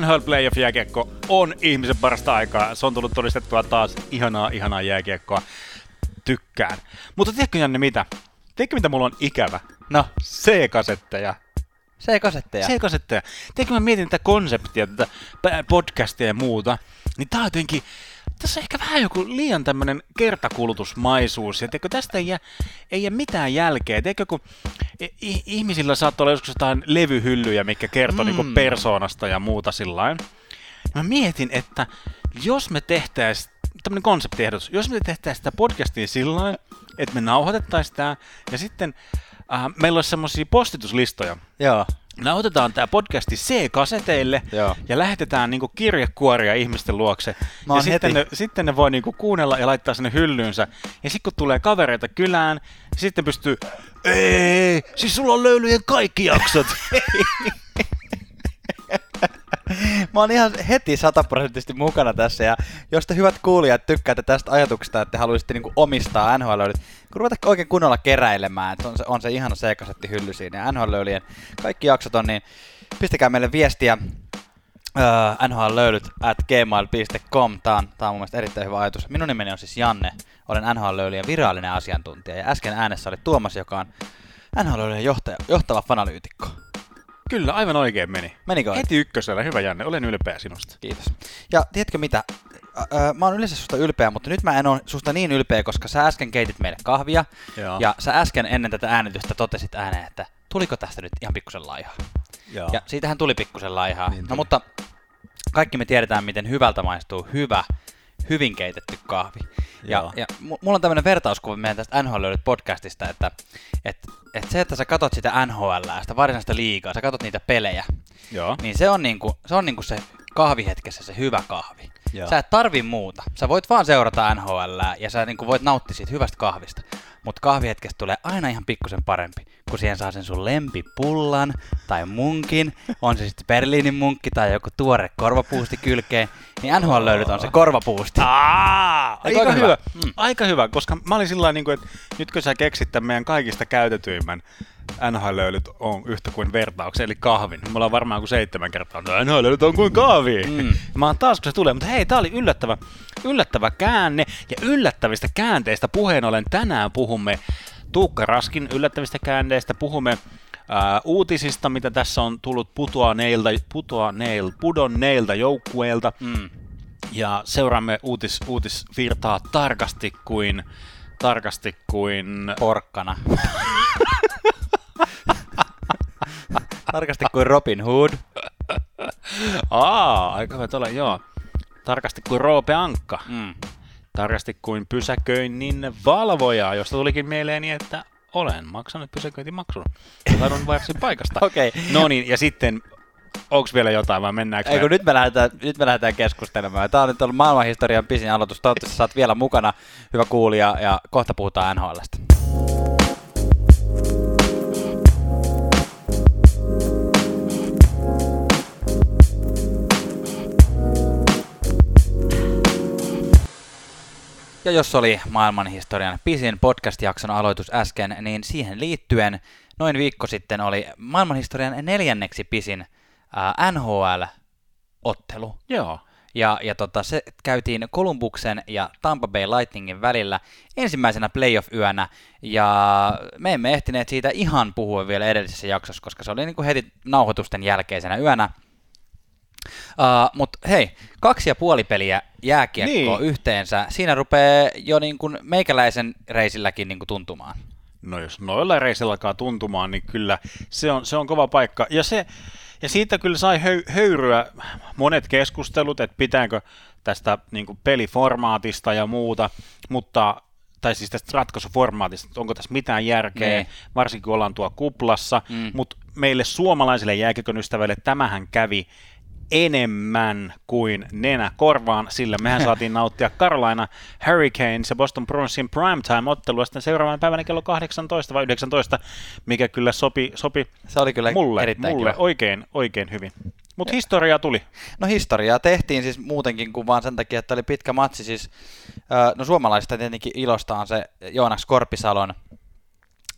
NHL Playoff jääkiekko on ihmisen parasta aikaa. Se on tullut todistettua taas ihanaa, ihanaa jääkiekkoa. Tykkään. Mutta tiedätkö Janne mitä? Tiedätkö mitä mulla on ikävä? No, C-kasetteja. C-kasetteja. C-kasetteja. Tiedätkö mä mietin tätä konseptia, tätä podcastia ja muuta, niin tää on jotenkin, tässä on ehkä vähän joku liian tämmöinen kertakulutusmaisuus, ja tiedätkö, tästä ei jää, ei jää mitään jälkeä. Tiedätkö, kun ihmisillä saattaa olla joskus jotain levyhyllyjä, mikä kertoo mm. niin persoonasta ja muuta sillä Mä mietin, että jos me tehtäisiin tämmöinen konseptiehdotus, jos me tehtäisiin sitä podcastia sillä että me nauhoitettaisiin tämä, ja sitten äh, meillä olisi semmoisia postituslistoja. Joo. Nautetaan tämä podcasti C-kaseteille Joo. ja lähetetään niinku kirjekuoria ihmisten luokse. Mä ja heti. sitten ne, sitten ne voi niinku kuunnella ja laittaa sinne hyllyynsä. Ja sitten kun tulee kavereita kylään, niin sitten pystyy, ei, siis sulla on löylyjen kaikki jaksot. Mä oon ihan heti sataprosenttisesti mukana tässä ja jos te hyvät kuulijat tykkäätte tästä ajatuksesta, että te haluaisitte niinku omistaa nhl kun ruveta oikein kunnolla keräilemään, että on se, on se ihana C-kasetti hylly siinä ja nhl kaikki jaksot on, niin pistäkää meille viestiä uh, nhlöylyt at gmail.com. Tää on, tää on mun mielestä erittäin hyvä ajatus. Minun nimeni on siis Janne, olen nhl virallinen asiantuntija ja äsken äänessä oli Tuomas, joka on nhl johtava fanalyytikko. Kyllä, aivan oikein meni. Menikö Heti ykkösellä, hyvä Janne, olen ylpeä sinusta. Kiitos. Ja tiedätkö mitä? Öö, mä oon yleensä susta ylpeä, mutta nyt mä en ole susta niin ylpeä, koska sä äsken keitit meille kahvia. Joo. Ja sä äsken ennen tätä äänitystä totesit ääneen, että tuliko tästä nyt ihan pikkusen laihaa. Joo. Ja siitähän tuli pikkusen laihaa. Niin no tuli. mutta kaikki me tiedetään, miten hyvältä maistuu hyvä, hyvin keitetty kahvi. Ja, Joo. ja mu- mulla on tämmöinen vertauskuva meidän tästä NHL podcastista, että et, et se, että sä katot sitä NHL, sitä varsinaista liigaa, sä katot niitä pelejä, Joo. niin se on niinku se, on niinku se kahvihetkessä se hyvä kahvi. Joo. Sä et tarvi muuta. Sä voit vaan seurata NHL ja sä niinku voit nauttia siitä hyvästä kahvista. Mutta kahvihetkestä tulee aina ihan pikkusen parempi, kun siihen saa sen sun lempipullan tai munkin, on se sitten Berliinin munkki tai joku tuore korvapuusti kylkeen, niin NHL-löylyt on se korvapuusti. Aa, aika aika hyvä. hyvä? Mm. Aika hyvä, koska mä olin sillä niin että nyt kun sä keksit tämän meidän kaikista käytetyimmän NHL-löylyt on yhtä kuin vertauksen, eli kahvin. Mulla on varmaan kuin seitsemän kertaa, no NHL-löylyt on kuin kahvi. Mm. Mä oon taas, kun se tulee, mutta hei, tää oli yllättävä, yllättävä käänne, ja yllättävistä käänteistä puheen ollen tänään puhumme Tuukka Raskin yllättävistä käänteistä, puhumme ää, uutisista, mitä tässä on tullut putoaneilta, putoaneil, pudonneilta joukkueilta, Mm. ja seuraamme uutis, uutisvirtaa tarkasti kuin, tarkasti kuin... Porkkana. Tarkasti kuin Robin Hood. Aa, aika hyvä tuolla, joo. Tarkasti kuin Roope Ankka. Mm. Tarkasti kuin pysäköinnin valvoja, josta tulikin mieleeni, että olen maksanut pysäköintimaksun. Ladun varsin paikasta. Okei. No niin, ja sitten, onko vielä jotain vai mennäänkö? Ei me- nyt me, lähdetään, nyt me lähdetään keskustelemaan. Tämä on nyt ollut maailmanhistorian pisin aloitus. Toivottavasti saat vielä mukana, hyvä kuulija, ja kohta puhutaan NHLstä. Ja jos oli maailmanhistorian pisin podcast-jakson aloitus äsken, niin siihen liittyen noin viikko sitten oli maailmanhistorian neljänneksi pisin ää, NHL-ottelu. Joo. Ja, ja tota, se käytiin Columbuksen ja Tampa Bay Lightningin välillä ensimmäisenä playoff-yönä, ja me emme ehtineet siitä ihan puhua vielä edellisessä jaksossa, koska se oli niin kuin heti nauhoitusten jälkeisenä yönä. Uh, Mutta hei, kaksi ja puoli peliä jääkiekkoa Niin. yhteensä, siinä rupeaa jo niin kuin meikäläisen reisilläkin niin kuin tuntumaan. No jos noilla reisillä alkaa tuntumaan, niin kyllä se on, se on kova paikka. Ja, se, ja siitä kyllä sai höy, höyryä monet keskustelut, että pitääkö tästä niin kuin peliformaatista ja muuta, mutta tai siis tästä ratkaisuformaatista, että onko tässä mitään järkeä, Niin. varsinkin kun ollaan tuo kuplassa, Mm. mutta meille suomalaisille jääkiekon ystäville tämähän kävi enemmän kuin nenä korvaan, sillä mehän saatiin nauttia Carolina Hurricanes ja Boston Bruinsin primetime-ottelua sitten seuraavan päivänä kello 18 vai 19, mikä kyllä sopi, sopi Se oli kyllä mulle, erittäin mulle kiva. oikein, oikein hyvin. Mutta historiaa tuli. No historiaa tehtiin siis muutenkin kuin vaan sen takia, että oli pitkä matsi. Siis, no suomalaisista tietenkin ilosta on se Joonas Korpisalon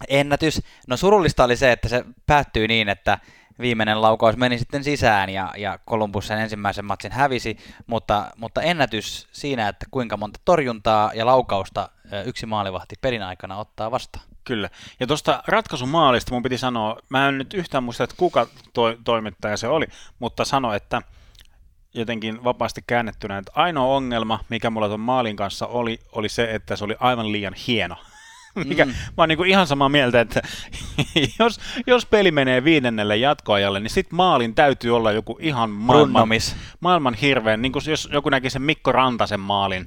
ennätys. No surullista oli se, että se päättyi niin, että viimeinen laukaus meni sitten sisään ja, ja Columbus sen ensimmäisen matsin hävisi, mutta, mutta ennätys siinä, että kuinka monta torjuntaa ja laukausta yksi maalivahti pelin aikana ottaa vastaan. Kyllä. Ja tuosta ratkaisumaalista mun piti sanoa, mä en nyt yhtään muista, että kuka to- toimittaja se oli, mutta sano, että jotenkin vapaasti käännettynä, että ainoa ongelma, mikä mulla tuon maalin kanssa oli, oli se, että se oli aivan liian hieno. Mikä, mm. Mä oon niin ihan samaa mieltä, että jos, jos peli menee viidennelle jatkoajalle, niin sit maalin täytyy olla joku ihan maailman, maailman hirveän, niin kuin jos joku näki sen Mikko Rantasen maalin,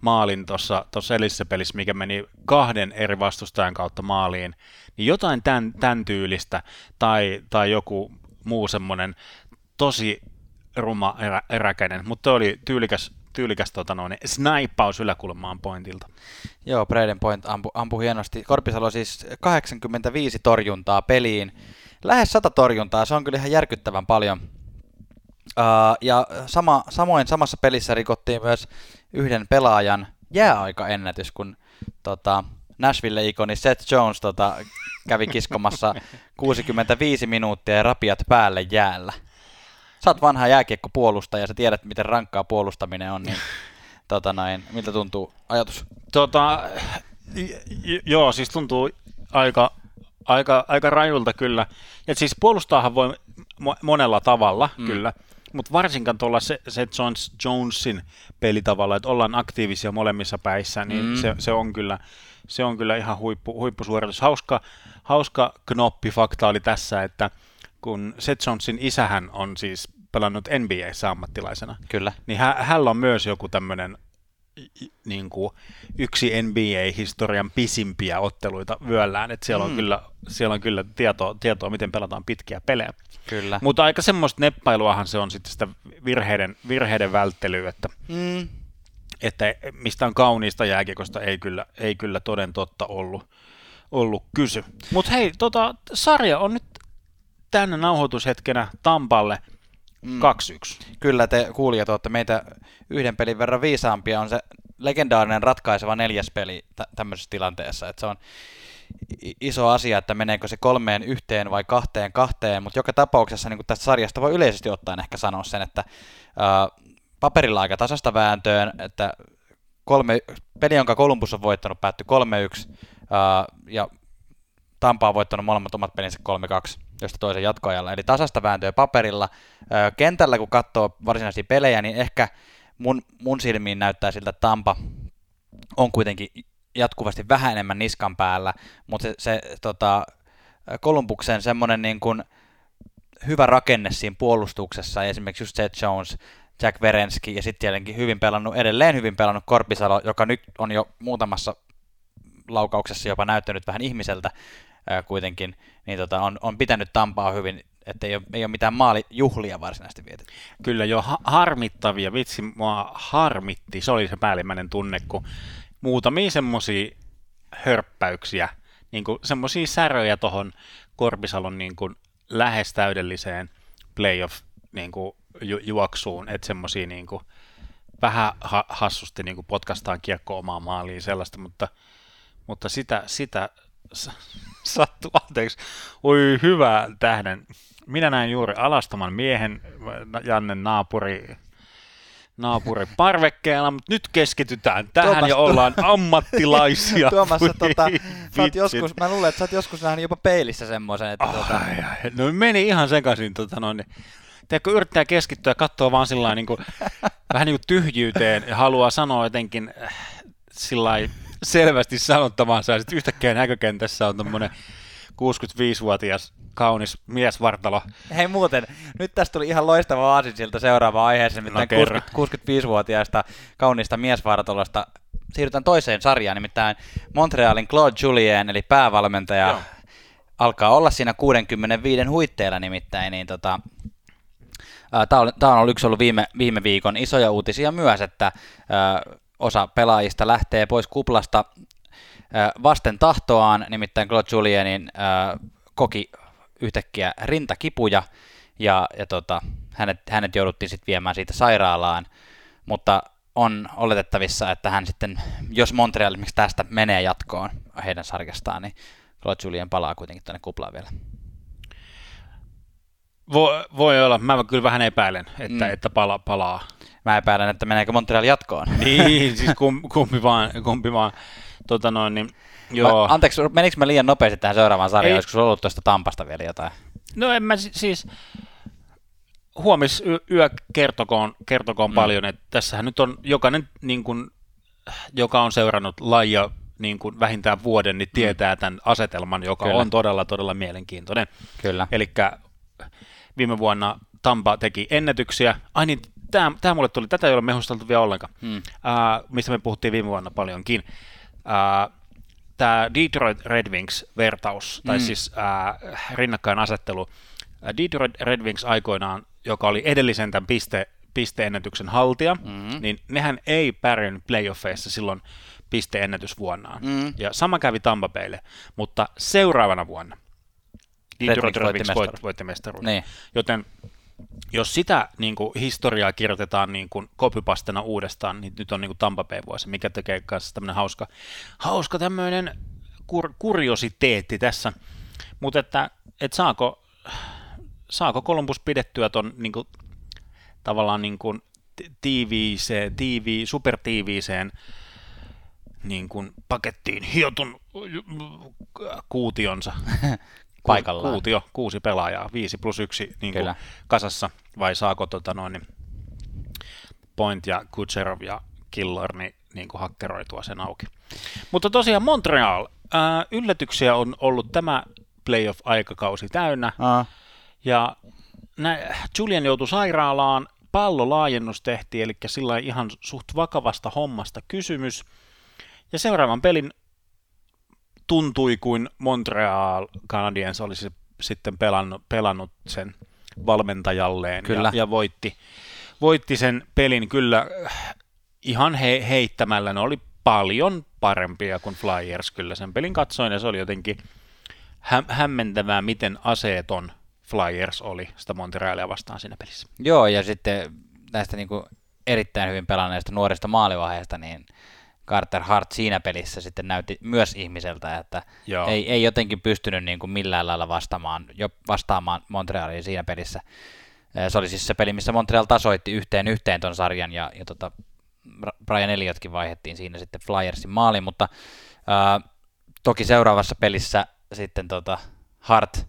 maalin tuossa edellisessä pelissä, mikä meni kahden eri vastustajan kautta maaliin, niin jotain tämän, tämän tyylistä tai, tai joku muu semmoinen tosi ruma erä, eräkäinen, mutta oli tyylikäs, tyylikäs tota noin, snaippaus yläkulmaan pointilta. Joo, Braden Point ampui ampu hienosti. Korpisalo siis 85 torjuntaa peliin. Lähes 100 torjuntaa, se on kyllä ihan järkyttävän paljon. Uh, ja sama, samoin samassa pelissä rikottiin myös yhden pelaajan jääaikaennätys, kun tota, Nashville-ikoni Seth Jones tota, kävi kiskomassa 65 minuuttia ja rapiat päälle jäällä sä oot vanha jääkiekkopuolustaja ja sä tiedät, miten rankkaa puolustaminen on, niin tota noin, miltä tuntuu ajatus? Tota, joo, siis tuntuu aika, aika, aika rajulta kyllä. Ja siis puolustaahan voi mo- monella tavalla mm. kyllä, mutta varsinkaan tuolla se, se Jones, Jonesin pelitavalla, että ollaan aktiivisia molemmissa päissä, niin mm. se, se, on kyllä, se on kyllä ihan huippu, huippusuoritus. Hauska, hauska knoppifakta oli tässä, että kun Seth Jonesin isähän on siis pelannut NBAssä ammattilaisena. Kyllä. Niin hä, hänellä on myös joku tämmöinen niin kuin yksi NBA-historian pisimpiä otteluita vyöllään, että siellä on mm. kyllä, siellä on kyllä tietoa, tietoa, miten pelataan pitkiä pelejä. Kyllä. Mutta aika semmoista neppailuahan se on sitten sitä virheiden, virheiden välttelyä, että, mm. että mistä on kauniista jääkiekosta ei kyllä, ei kyllä toden totta ollut, ollut kysy. Mutta hei, tota, sarja on nyt tänne nauhoitushetkenä Tampalle mm. 2-1. Kyllä te kuulijat olette meitä yhden pelin verran viisaampia. On se legendaarinen ratkaiseva neljäs peli tä- tämmöisessä tilanteessa. Että se on iso asia, että meneekö se kolmeen yhteen vai kahteen kahteen, mutta joka tapauksessa niin tästä sarjasta voi yleisesti ottaen ehkä sanoa sen, että ää, paperilla aika tasasta vääntöön, että kolme, peli, jonka Columbus on voittanut, päättyi 3-1, ää, ja Tampa on voittanut molemmat omat pelinsä 3-2 josta toisen jatkoajalla. Eli tasasta vääntöä paperilla. Kentällä kun katsoo varsinaisia pelejä, niin ehkä mun, mun silmiin näyttää siltä, että Tampa on kuitenkin jatkuvasti vähän enemmän niskan päällä, mutta se, se tota, Kolumbuksen semmoinen niin kuin hyvä rakenne siinä puolustuksessa, esimerkiksi just Seth Jones, Jack Verenski ja sitten tietenkin hyvin pelannut, edelleen hyvin pelannut Korpisalo, joka nyt on jo muutamassa laukauksessa jopa näyttänyt vähän ihmiseltä, ää, kuitenkin, niin tota, on, on pitänyt Tampaa hyvin, että ei ole, ei ole mitään maalijuhlia varsinaisesti vietetty. Kyllä jo ha- harmittavia, vitsi mua harmitti, se oli se päällimmäinen tunne, kun muutamia semmoisia hörppäyksiä, niin semmoisia säröjä tuohon Korpisalon niin kuin lähes täydelliseen playoff niin kuin ju- juoksuun, että semmoisia niin vähän ha- hassusti niin kuin potkastaan kiekko omaan maaliin sellaista, mutta, mutta sitä, sitä sattuu, anteeksi, oi hyvä tähden. Minä näin juuri alastoman miehen, Janne naapuri, naapuri parvekkeella, mutta nyt keskitytään tähän Tuomas, ja ollaan ammattilaisia. Tuomas, tota, sä oot joskus, mä luulen, että sä oot joskus nähnyt jopa peilissä semmoisen, että... Oh, tota... ai, ai, no meni ihan sekaisin, tota, no, niin, Teekö yrittää keskittyä ja katsoa vaan sillä niin kuin, vähän niin kuin tyhjyyteen ja haluaa sanoa jotenkin äh, sillä selvästi sanottavansa, sitten yhtäkkiä näkökentässä on tuommoinen 65-vuotias kaunis miesvartalo. Hei muuten, nyt tästä tuli ihan loistava aasinsilta seuraava aiheeseen, no, 65-vuotiaasta kauniista miesvartalosta. Siirrytään toiseen sarjaan, nimittäin Montrealin Claude Julien, eli päävalmentaja, Joo. alkaa olla siinä 65 huitteilla nimittäin, niin tota, Tämä on ollut yksi ollut viime, viime viikon isoja uutisia myös, että osa pelaajista lähtee pois kuplasta vasten tahtoaan, nimittäin Claude Julienin koki yhtäkkiä rintakipuja ja, ja tota, hänet, hänet jouduttiin sitten viemään siitä sairaalaan, mutta on oletettavissa, että hän sitten, jos Montreal esimerkiksi tästä menee jatkoon heidän sarjastaan, niin Claude Julien palaa kuitenkin tuonne kuplaan vielä. Voi, voi olla, mä kyllä vähän epäilen, että, Mm. että pala, palaa. Mä epäilen, että meneekö Montreal jatkoon. Niin, siis kum, kumpi vaan, kumpi vaan. Tota noin, niin, joo. Mä, anteeksi, menikö mä liian nopeasti tähän seuraavaan sarjaan? Olisiko sulla ollut tuosta Tampasta vielä jotain? No en mä si- siis, huomis yö kertokoon, kertokoon Mm. mm. paljon, että tässähän nyt on jokainen, niin kuin, joka on seurannut lajia niin kuin vähintään vuoden, niin tietää tämän asetelman, joka Kyllä. on todella, todella mielenkiintoinen. Kyllä. Eli viime vuonna Tampa teki ennätyksiä. Ai niin, tämä, tämä mulle tuli, tätä ei ole mehusteltu vielä ollenkaan, Mm. uh, mistä me puhuttiin viime vuonna paljonkin. Uh, tämä Detroit Red Wings-vertaus, tai Mm. siis uh, rinnakkainasettelu, uh, Detroit Red Wings aikoinaan, joka oli edellisen tämän piste, pisteennätyksen haltija, Mm. niin nehän ei pärjännyt playoffeissa silloin pisteennätysvuonnaan. Mm. Ja sama kävi Tampa Baylle, mutta seuraavana vuonna Detroit Red Wings voitti mestaruuden. Niin. Joten jos sitä niin kuin, historiaa kirjoitetaan niin kuin, copypastena uudestaan, niin nyt on niin kuin Tampa Bay vuosi, mikä tekee kanssa tämmöinen hauska, hauska tämmöinen kur, kuriositeetti tässä. Mutta että, et saako, saako Columbus pidettyä ton niin kuin, tavallaan niin kuin, ti- tiiviiseen, tiivi, supertiiviiseen niin kuin pakettiin hiotun kuutionsa. Paikallaan. Kuutio, kuusi pelaajaa, viisi plus yksi niin kuin kasassa, vai saako tota noin, Point ja Kutserov ja Killer niin, niin kuin hakkeroitua sen auki. Mutta tosiaan Montreal, ää, yllätyksiä on ollut tämä playoff-aikakausi täynnä, Aa. ja nä, Julian joutui sairaalaan, pallolaajennus tehtiin, eli sillä ihan suht vakavasta hommasta kysymys. Ja seuraavan pelin tuntui kuin Montreal Canadiens olisi sitten pelannut, pelannut sen valmentajalleen Kyllä. Ja, ja voitti, voitti sen pelin kyllä ihan he, heittämällä. Ne oli paljon parempia kuin Flyers kyllä sen pelin katsoin ja se oli jotenkin hä, hämmentävää, miten aseeton Flyers oli sitä Montrealia vastaan siinä pelissä. Joo, ja sitten näistä niin kuin erittäin hyvin pelanneista nuorista maalivaiheista, niin Carter Hart siinä pelissä sitten näytti myös ihmiseltä, että Joo. ei, ei jotenkin pystynyt niin kuin millään lailla vastaamaan, jo vastaamaan Montrealiin siinä pelissä. Se oli siis se peli, missä Montreal tasoitti yhteen yhteen ton sarjan, ja, ja tota, Brian Elliottkin vaihettiin siinä sitten Flyersin maaliin, mutta ää, toki seuraavassa pelissä sitten tota Hart,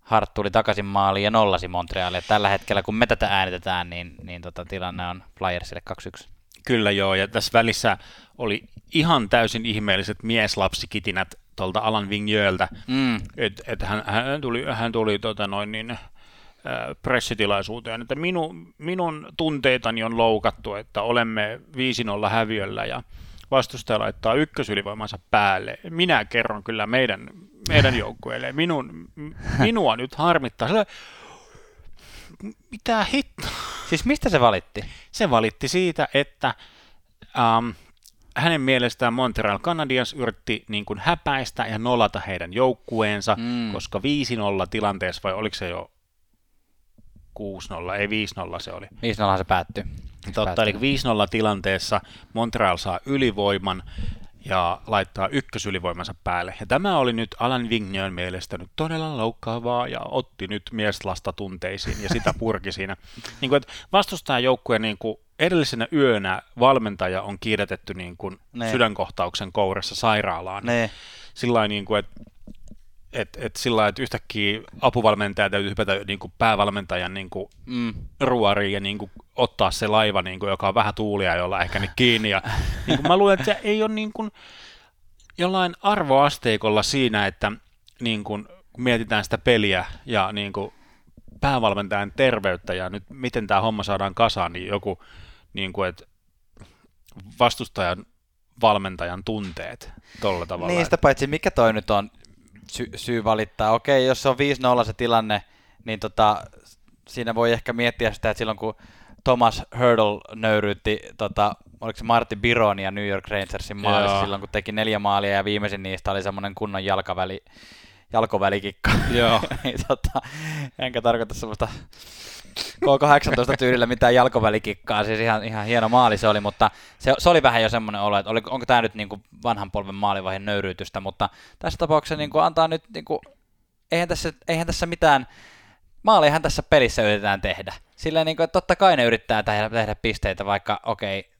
Hart tuli takaisin maaliin ja nollasi Montrealia. Tällä hetkellä, kun me tätä äänitetään, niin, niin tota, tilanne on Flyersille 2-1. Kyllä joo, ja tässä välissä oli ihan täysin ihmeelliset mieslapsikitinät tuolta Alan Vigneultä, Mm. että et hän, hän tuli, hän tuli tota noin niin, äh, pressitilaisuuteen, että minu, minun tunteitani on loukattu, että olemme 5-0 häviöllä ja vastustaja laittaa ykkösylivoimansa päälle. Minä kerron kyllä meidän, meidän joukkueelle. Minun, minua nyt harmittaa. Sillä, mitä hittoa? Siis mistä se valitti? Se valitti siitä, että ähm, hänen mielestään Montreal Canadiens yritti niin kuin häpäistä ja nolata heidän joukkueensa, Mm. koska 5-0 tilanteessa, vai oliko se jo 6-0, ei 5-0 se oli. 5-0 se päättyi. Totta, eli 5-0 tilanteessa Montreal saa ylivoiman ja laittaa ykkösylivoimansa päälle. Ja tämä oli nyt Alan Vigneun mielestä nyt todella loukkaavaa ja otti nyt mieslasta tunteisiin ja sitä purki siinä. Niin kuin, että vastustajan joukkueen niin kuin edellisenä yönä valmentaja on kiiretetty niin kuin Ne. sydänkohtauksen kourissa sairaalaan. Ne. Sillä lailla, niin kuin, että et, et sillä että yhtäkkiä apuvalmentaja täytyy hypätä niin kuin päävalmentajan niin kuin Mm. ruoriin ja niin kuin ottaa se laiva, niin kuin, joka on vähän tuulia, jolla ehkä nyt kiinni. Ja, niin kuin mä luulen, että se ei ole niin kuin jollain arvoasteikolla siinä, että niin kuin, kun mietitään sitä peliä ja niin kuin päävalmentajan terveyttä ja nyt miten tämä homma saadaan kasaan, niin joku niin kuin, että vastustajan valmentajan tunteet tolla tavalla. Sitä paitsi mikä toi nyt on sy- syy valittaa. Okei, jos se on 5-0 se tilanne, niin tota, siinä voi ehkä miettiä sitä, että silloin kun Thomas Hurdle nöyryytti, tota, oliko se Martti Bironia New York Rangersin maalissa Joo. silloin, kun teki neljä maalia ja viimeisin niistä oli semmoinen kunnon jalkaväli, jalkovälikikka. Joo. niin, tota, enkä tarkoita semmoista K18 tyylillä mitään jalkovälikikkaa, siis ihan, ihan hieno maali se oli, mutta se, se oli vähän jo semmoinen olo, että oli, onko tämä nyt niinku vanhan polven maalivaiheen nöyryytystä, mutta tässä tapauksessa niinku antaa nyt, niinku, eihän, tässä, eihän tässä mitään maalihan tässä pelissä yritetään tehdä. Sillä niin kuin, että totta kai ne yrittää tehdä, tehdä pisteitä, vaikka okei, okay,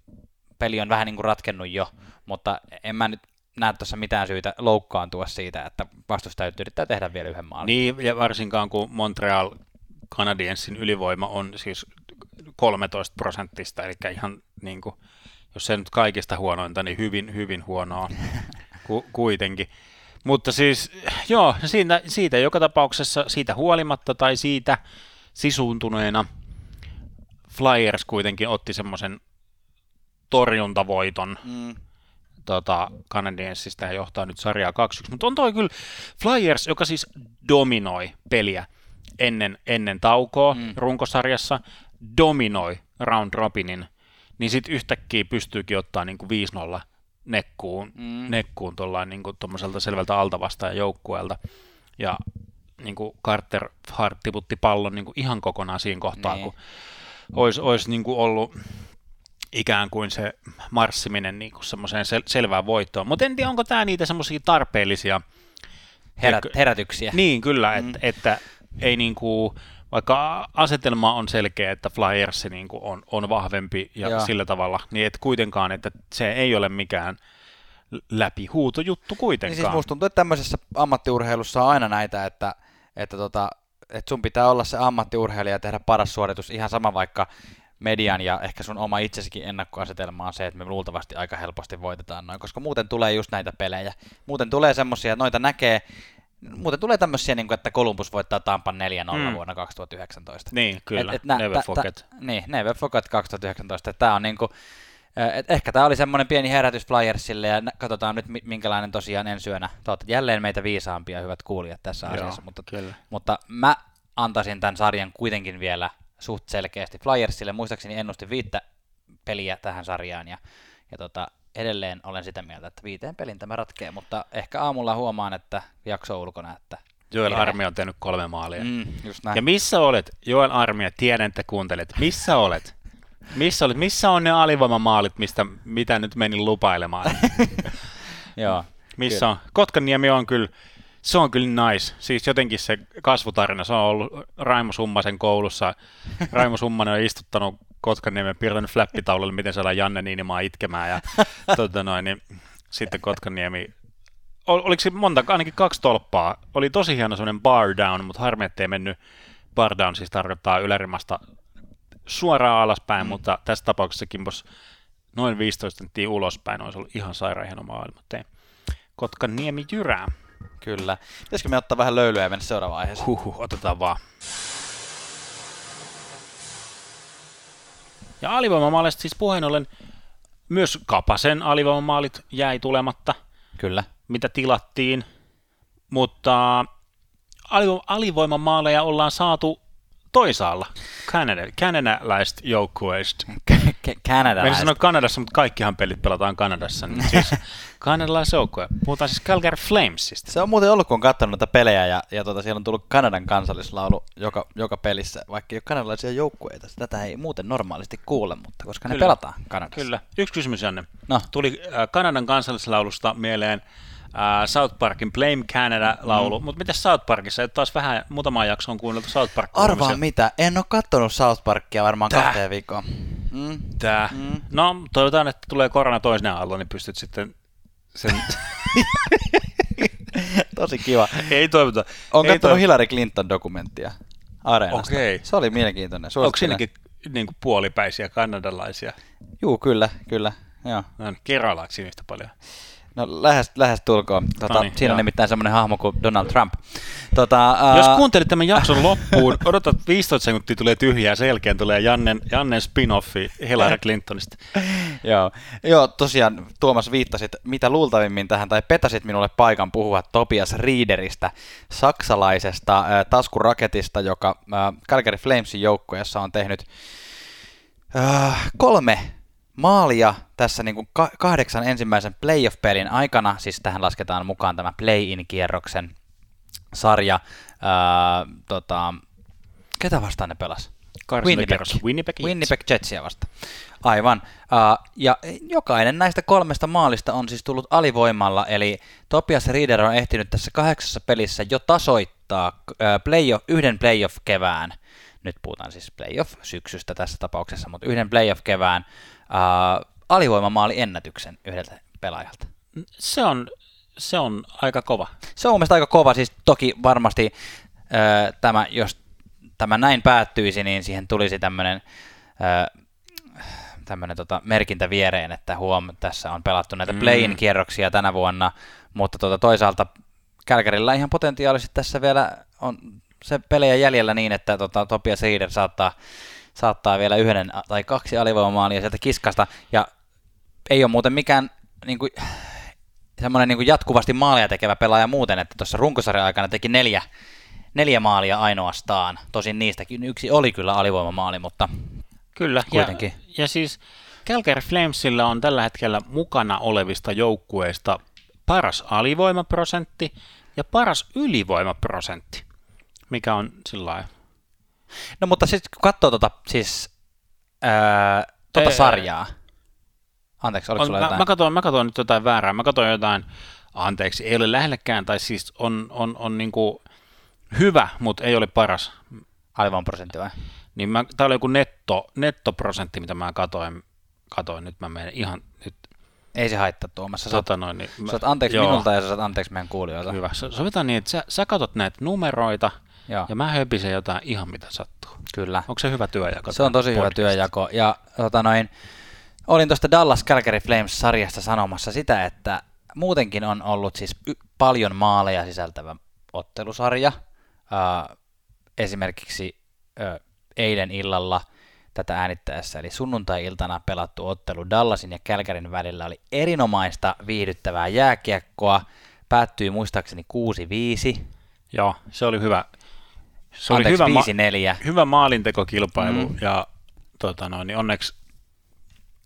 peli on vähän niin kuin ratkennut jo, mutta en mä nyt näe tuossa mitään syytä loukkaantua siitä, että vastustaja yrittää tehdä vielä yhden maalin. Niin, ja varsinkaan kun Montreal Canadiensin ylivoima on siis 13 prosenttista, eli ihan niin kuin, jos se nyt kaikista huonointa, niin hyvin, hyvin huonoa ku, kuitenkin. Mutta siis, joo, siitä, siitä joka tapauksessa, siitä huolimatta tai siitä sisuuntuneena Flyers kuitenkin otti semmoisen torjuntavoiton mm. tota, Canadiensista ja johtaa nyt sarjaa 2-1. Mutta on toi kyllä Flyers, joka siis dominoi peliä ennen, ennen taukoa mm. runkosarjassa, dominoi round robinin, niin sitten yhtäkkiä pystyykin ottaa niin kuin 5-0 nekkuun, mm. nekkuun tuollain niin kuin selvältä altavastaajan joukkueelta. Ja niin kuin Carter Hart tiputti pallon niin kuin ihan kokonaan siinä kohtaa, niin. kun olisi, olisi niin kuin ollut ikään kuin se marssiminen niin kuin semmoiseen sel- selvään voittoon. Mutta en tiedä, onko tämä niitä semmoisia tarpeellisia Herät, herätyksiä. Niin, kyllä, mm. että, että ei niin kuin, vaikka asetelma on selkeä, että Flyers niin kuin on, on vahvempi ja Joo. sillä tavalla, niin et kuitenkaan, että se ei ole mikään läpi juttu kuitenkaan. Niin siis musta tuntuu, että tämmöisessä ammattiurheilussa on aina näitä, että, että, tota, että sun pitää olla se ammattiurheilija ja tehdä paras suoritus ihan sama vaikka median ja ehkä sun oma itsesikin ennakkoasetelma on se, että me luultavasti aika helposti voitetaan noin, koska muuten tulee just näitä pelejä. Muuten tulee semmosia, noita näkee, muuten tulee tämmöisiä, niin kuin, että Columbus voittaa Tampan 4-0 mm. vuonna 2019. Niin, kyllä, et, et nä, never forget. Ta, niin, never forget 2019. Tämä on niin kuin, et ehkä tämä oli semmoinen pieni herätys Flyersille ja katsotaan nyt minkälainen tosiaan ensi yönä. Te jälleen meitä viisaampia, hyvät kuulijat tässä Joo, asiassa, mutta, kyllä. mutta mä antaisin tämän sarjan kuitenkin vielä suht selkeästi Flyersille. Muistaakseni ennustin viittä peliä tähän sarjaan ja, ja tota, edelleen olen sitä mieltä, että viiteen pelin tämä ratkee, mutta ehkä aamulla huomaan, että jakso ulkona, että Joel Armi on tehnyt kolme maalia. Mm, just näin. Ja missä olet, Joel Armi, tiedän, että kuuntelet, missä olet? Missä olet? Missä on ne alivoimamaalit, mistä, mitä nyt menin lupailemaan? Joo. Missä kyllä. on? Kotkaniemi on kyllä, se on kyllä nice. Siis jotenkin se kasvutarina, se on ollut Raimo Summasen koulussa. Raimo Summanen on istuttanut Kotkaniemen piirtänyt flappitaululle, miten saadaan Janne Niinimaa itkemään. Ja, tuota noin, niin, sitten Kotkaniemi ol, oliko se monta, ainakin kaksi tolppaa. Oli tosi hieno semmoinen bar down, mutta harmi, ettei mennyt bar down, siis tarkoittaa ylärimasta suoraan alaspäin, mm. mutta tässä tapauksessa kimpos noin 15 senttiä ulospäin, olisi ollut ihan sairaan hieno maailma. Tein. Kotkan niemi jyrää. Kyllä. Pitäisikö me ottaa vähän löylyä ja mennä seuraavaan aiheeseen? Huhhuh, otetaan vaan. Ja alivoimamaalista siis puheen ollen myös Kapasen alivoimamaalit jäi tulematta. Kyllä. Mitä tilattiin. Mutta alivo- alivoimamaaleja ollaan saatu toisaalla. Canada, kanadalaiset joukkueista. Kanadalaiset. Meidän sanoa Kanadassa, mutta kaikkihan pelit pelataan Kanadassa. Niin siis kanadalaisjoukkue. Puhutaan siis Calgary Flamesista. Se on muuten ollut, kun on katsonut noita pelejä ja, ja tuota, siellä on tullut Kanadan kansallislaulu joka, joka pelissä, vaikka ei ole kanadalaisia joukkueita. Tätä ei muuten normaalisti kuule, mutta koska Kyllä. ne pelataan Kanadassa. Kyllä. Yksi kysymys, Janne. No. Tuli äh, Kanadan kansallislaulusta mieleen uh, South Parkin Blame Canada-laulu, mm. mutta mitä South Parkissa? Et taas vähän muutama jakso on kuunneltu South Park. Arvaa mitä, en ole kattonut South Parkia varmaan Tää. kahteen viikkoon. Mm. Tää. Mm. No, toivotaan, että tulee korona toisena alla, niin pystyt sitten sen... Tosi kiva. Ei toivota. Olen katsonut Hillary Clinton-dokumenttia Areenasta. Okei. Se oli mielenkiintoinen. Onko siinäkin niin kuin puolipäisiä kanadalaisia? Juu, kyllä, kyllä. Joo. No, Keralaksi yhtä paljon. No lähes, lähes tulkoon. Tota, Noniin, siinä joo. on nimittäin semmoinen hahmo kuin Donald Trump. Tota, uh... Jos kuuntelit tämän jakson loppuun, odotat 15 sekuntia tulee tyhjää, sen jälkeen tulee Jannen, Jannen spin-offi Hillary Clintonista. joo. joo, tosiaan Tuomas viittasit mitä luultavimmin tähän, tai petäsit minulle paikan puhua Topias Reederistä, saksalaisesta äh, taskuraketista, joka äh, Calgary Flamesin joukkueessa on tehnyt äh, kolme maalia tässä niin kuin kahdeksan ensimmäisen playoff-pelin aikana, siis tähän lasketaan mukaan tämä play-in-kierroksen sarja. Ää, tota, ketä vastaan ne pelas? Winnipeg. Winnipeg, Winnipeg Jetsia vasta. Aivan. Uh, ja jokainen näistä kolmesta maalista on siis tullut alivoimalla, eli Topias Rieder on ehtinyt tässä kahdeksassa pelissä jo tasoittaa äh, playoff, yhden playoff-kevään, nyt puhutaan siis playoff-syksystä tässä tapauksessa, mutta yhden playoff-kevään äh, alivoimamaali ennätyksen yhdeltä pelaajalta. Se on, se on aika kova. Se on mielestäni aika kova, siis toki varmasti äh, tämä, jos tämä näin päättyisi, niin siihen tulisi tämmöinen äh, tämmöinen tota, merkintä viereen, että huom, tässä on pelattu näitä mm. play-in kierroksia tänä vuonna, mutta tota, toisaalta Kälkärillä ihan potentiaalisesti tässä vielä on se pelejä jäljellä niin, että tota, Topias Rieder saattaa, saattaa vielä yhden tai kaksi alivoimamaalia sieltä kiskasta, ja ei ole muuten mikään niin kuin, semmoinen niin kuin jatkuvasti maalia tekevä pelaaja muuten, että tuossa runkosarjan aikana teki neljä, neljä maalia ainoastaan. Tosin niistäkin yksi oli kyllä alivoimamaali, mutta Kyllä, kuitenkin. Ja, ja siis Calgary Flamesilla on tällä hetkellä mukana olevista joukkueista paras alivoimaprosentti ja paras ylivoimaprosentti, mikä on sillä No mutta sitten kun katsoo tota, siis, ää, tota Ei, sarjaa, anteeksi, oliko on, sulla jotain? Mä, katsoin, mä katsoin nyt jotain väärää, mä katsoin jotain, anteeksi, ei ole lähellekään, tai siis on, on, on niinku hyvä, mutta ei ole paras. Alivoimaprosentti vai? Niin mä, tää oli joku netto, nettoprosentti, mitä mä katoin, katoin, nyt mä menen ihan nyt ei se haittaa Tuomassa. Tota noin, niin mä, saat anteeksi joo. minulta ja sä saat anteeksi meidän kuulijoilta. Hyvä. Sovitaan niin, että sä, sä katot näitä numeroita joo. ja mä höpisen jotain ihan mitä sattuu. Kyllä. Onko se hyvä työjako? Se on tosi podcast? hyvä työjako. Ja tota noin, olin tuosta Dallas Calgary Flames-sarjasta sanomassa sitä, että muutenkin on ollut siis y- paljon maaleja sisältävä ottelusarja. Uh, esimerkiksi uh, eilen illalla tätä äänittäessä, eli sunnuntai-iltana pelattu ottelu Dallasin ja Kälkärin välillä oli erinomaista viihdyttävää jääkiekkoa, päättyi muistaakseni 6-5. Joo, se oli hyvä. Se Anteeksi, oli hyvä, ma- hyvä maalintekokilpailu mm. ja tota noin, niin onneksi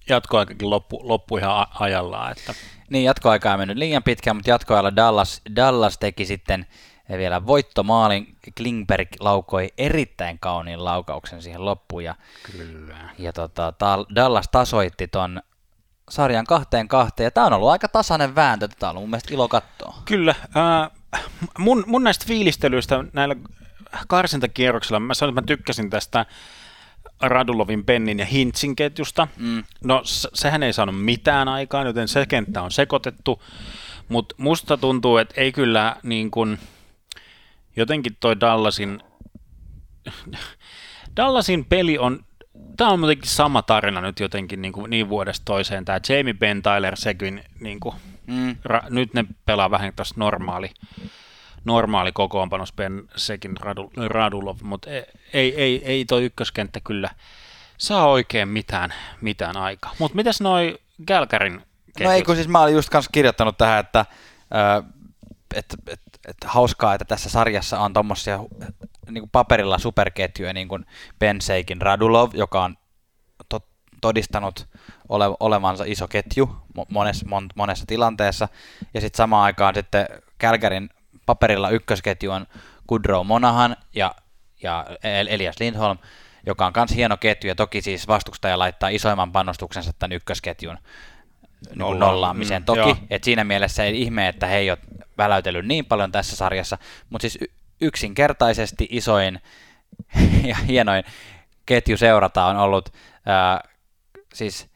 jatkoaikakin loppu, loppu ihan ajallaan. Että... Niin, jatkoaika ei mennyt liian pitkään, mutta jatkoajalla Dallas, Dallas teki sitten vielä voittomaalin Klingberg laukoi erittäin kauniin laukauksen siihen loppuun. Ja, Kyllä. ja tota, Dallas tasoitti ton sarjan kahteen kahteen, ja tämä on ollut aika tasainen vääntö, tätä on ollut mun mielestä ilo katsoa. Kyllä. Äh, mun, mun näistä fiilistelyistä näillä karsintakierroksilla, mä sanoin, että mä tykkäsin tästä Radulovin, Pennin ja Hintsin ketjusta. Mm. No sehän ei saanut mitään aikaan, joten se kenttä on sekoitettu, mutta musta tuntuu, että ei kyllä niin kuin, jotenkin toi Dallasin, Dallasin peli on, tämä on jotenkin sama tarina nyt jotenkin niin, kuin, niin vuodesta toiseen. Tämä Jamie Ben Tyler sekin, niin kuin, mm. ra, nyt ne pelaa vähän tuossa normaali, normaali kokoonpanos Ben sekin Radulov, mutta ei, ei, ei, ei toi ykköskenttä kyllä saa oikein mitään, mitään aikaa. Mutta mitäs noi Gälkärin No ei kun siis mä olin just kanssa kirjoittanut tähän, että, että, että että hauskaa, että tässä sarjassa on tuommoisia niin paperilla superketjuja, niin kuin Penseikin Radulov, joka on to- todistanut ole, olevansa iso ketju monessa, mon, monessa tilanteessa, ja sitten samaan aikaan sitten Kälkärin paperilla ykkösketju on Kudrow Monahan ja, ja Elias Lindholm, joka on myös hieno ketju, ja toki siis vastustaja laittaa isoimman panostuksensa tämän ykkösketjun niin nollaamiseen. Mm, Toki, että siinä mielessä ei ihme, että he ei ole väläytellyt niin paljon tässä sarjassa, mutta siis yksinkertaisesti isoin ja hienoin ketju seurata on ollut ää, siis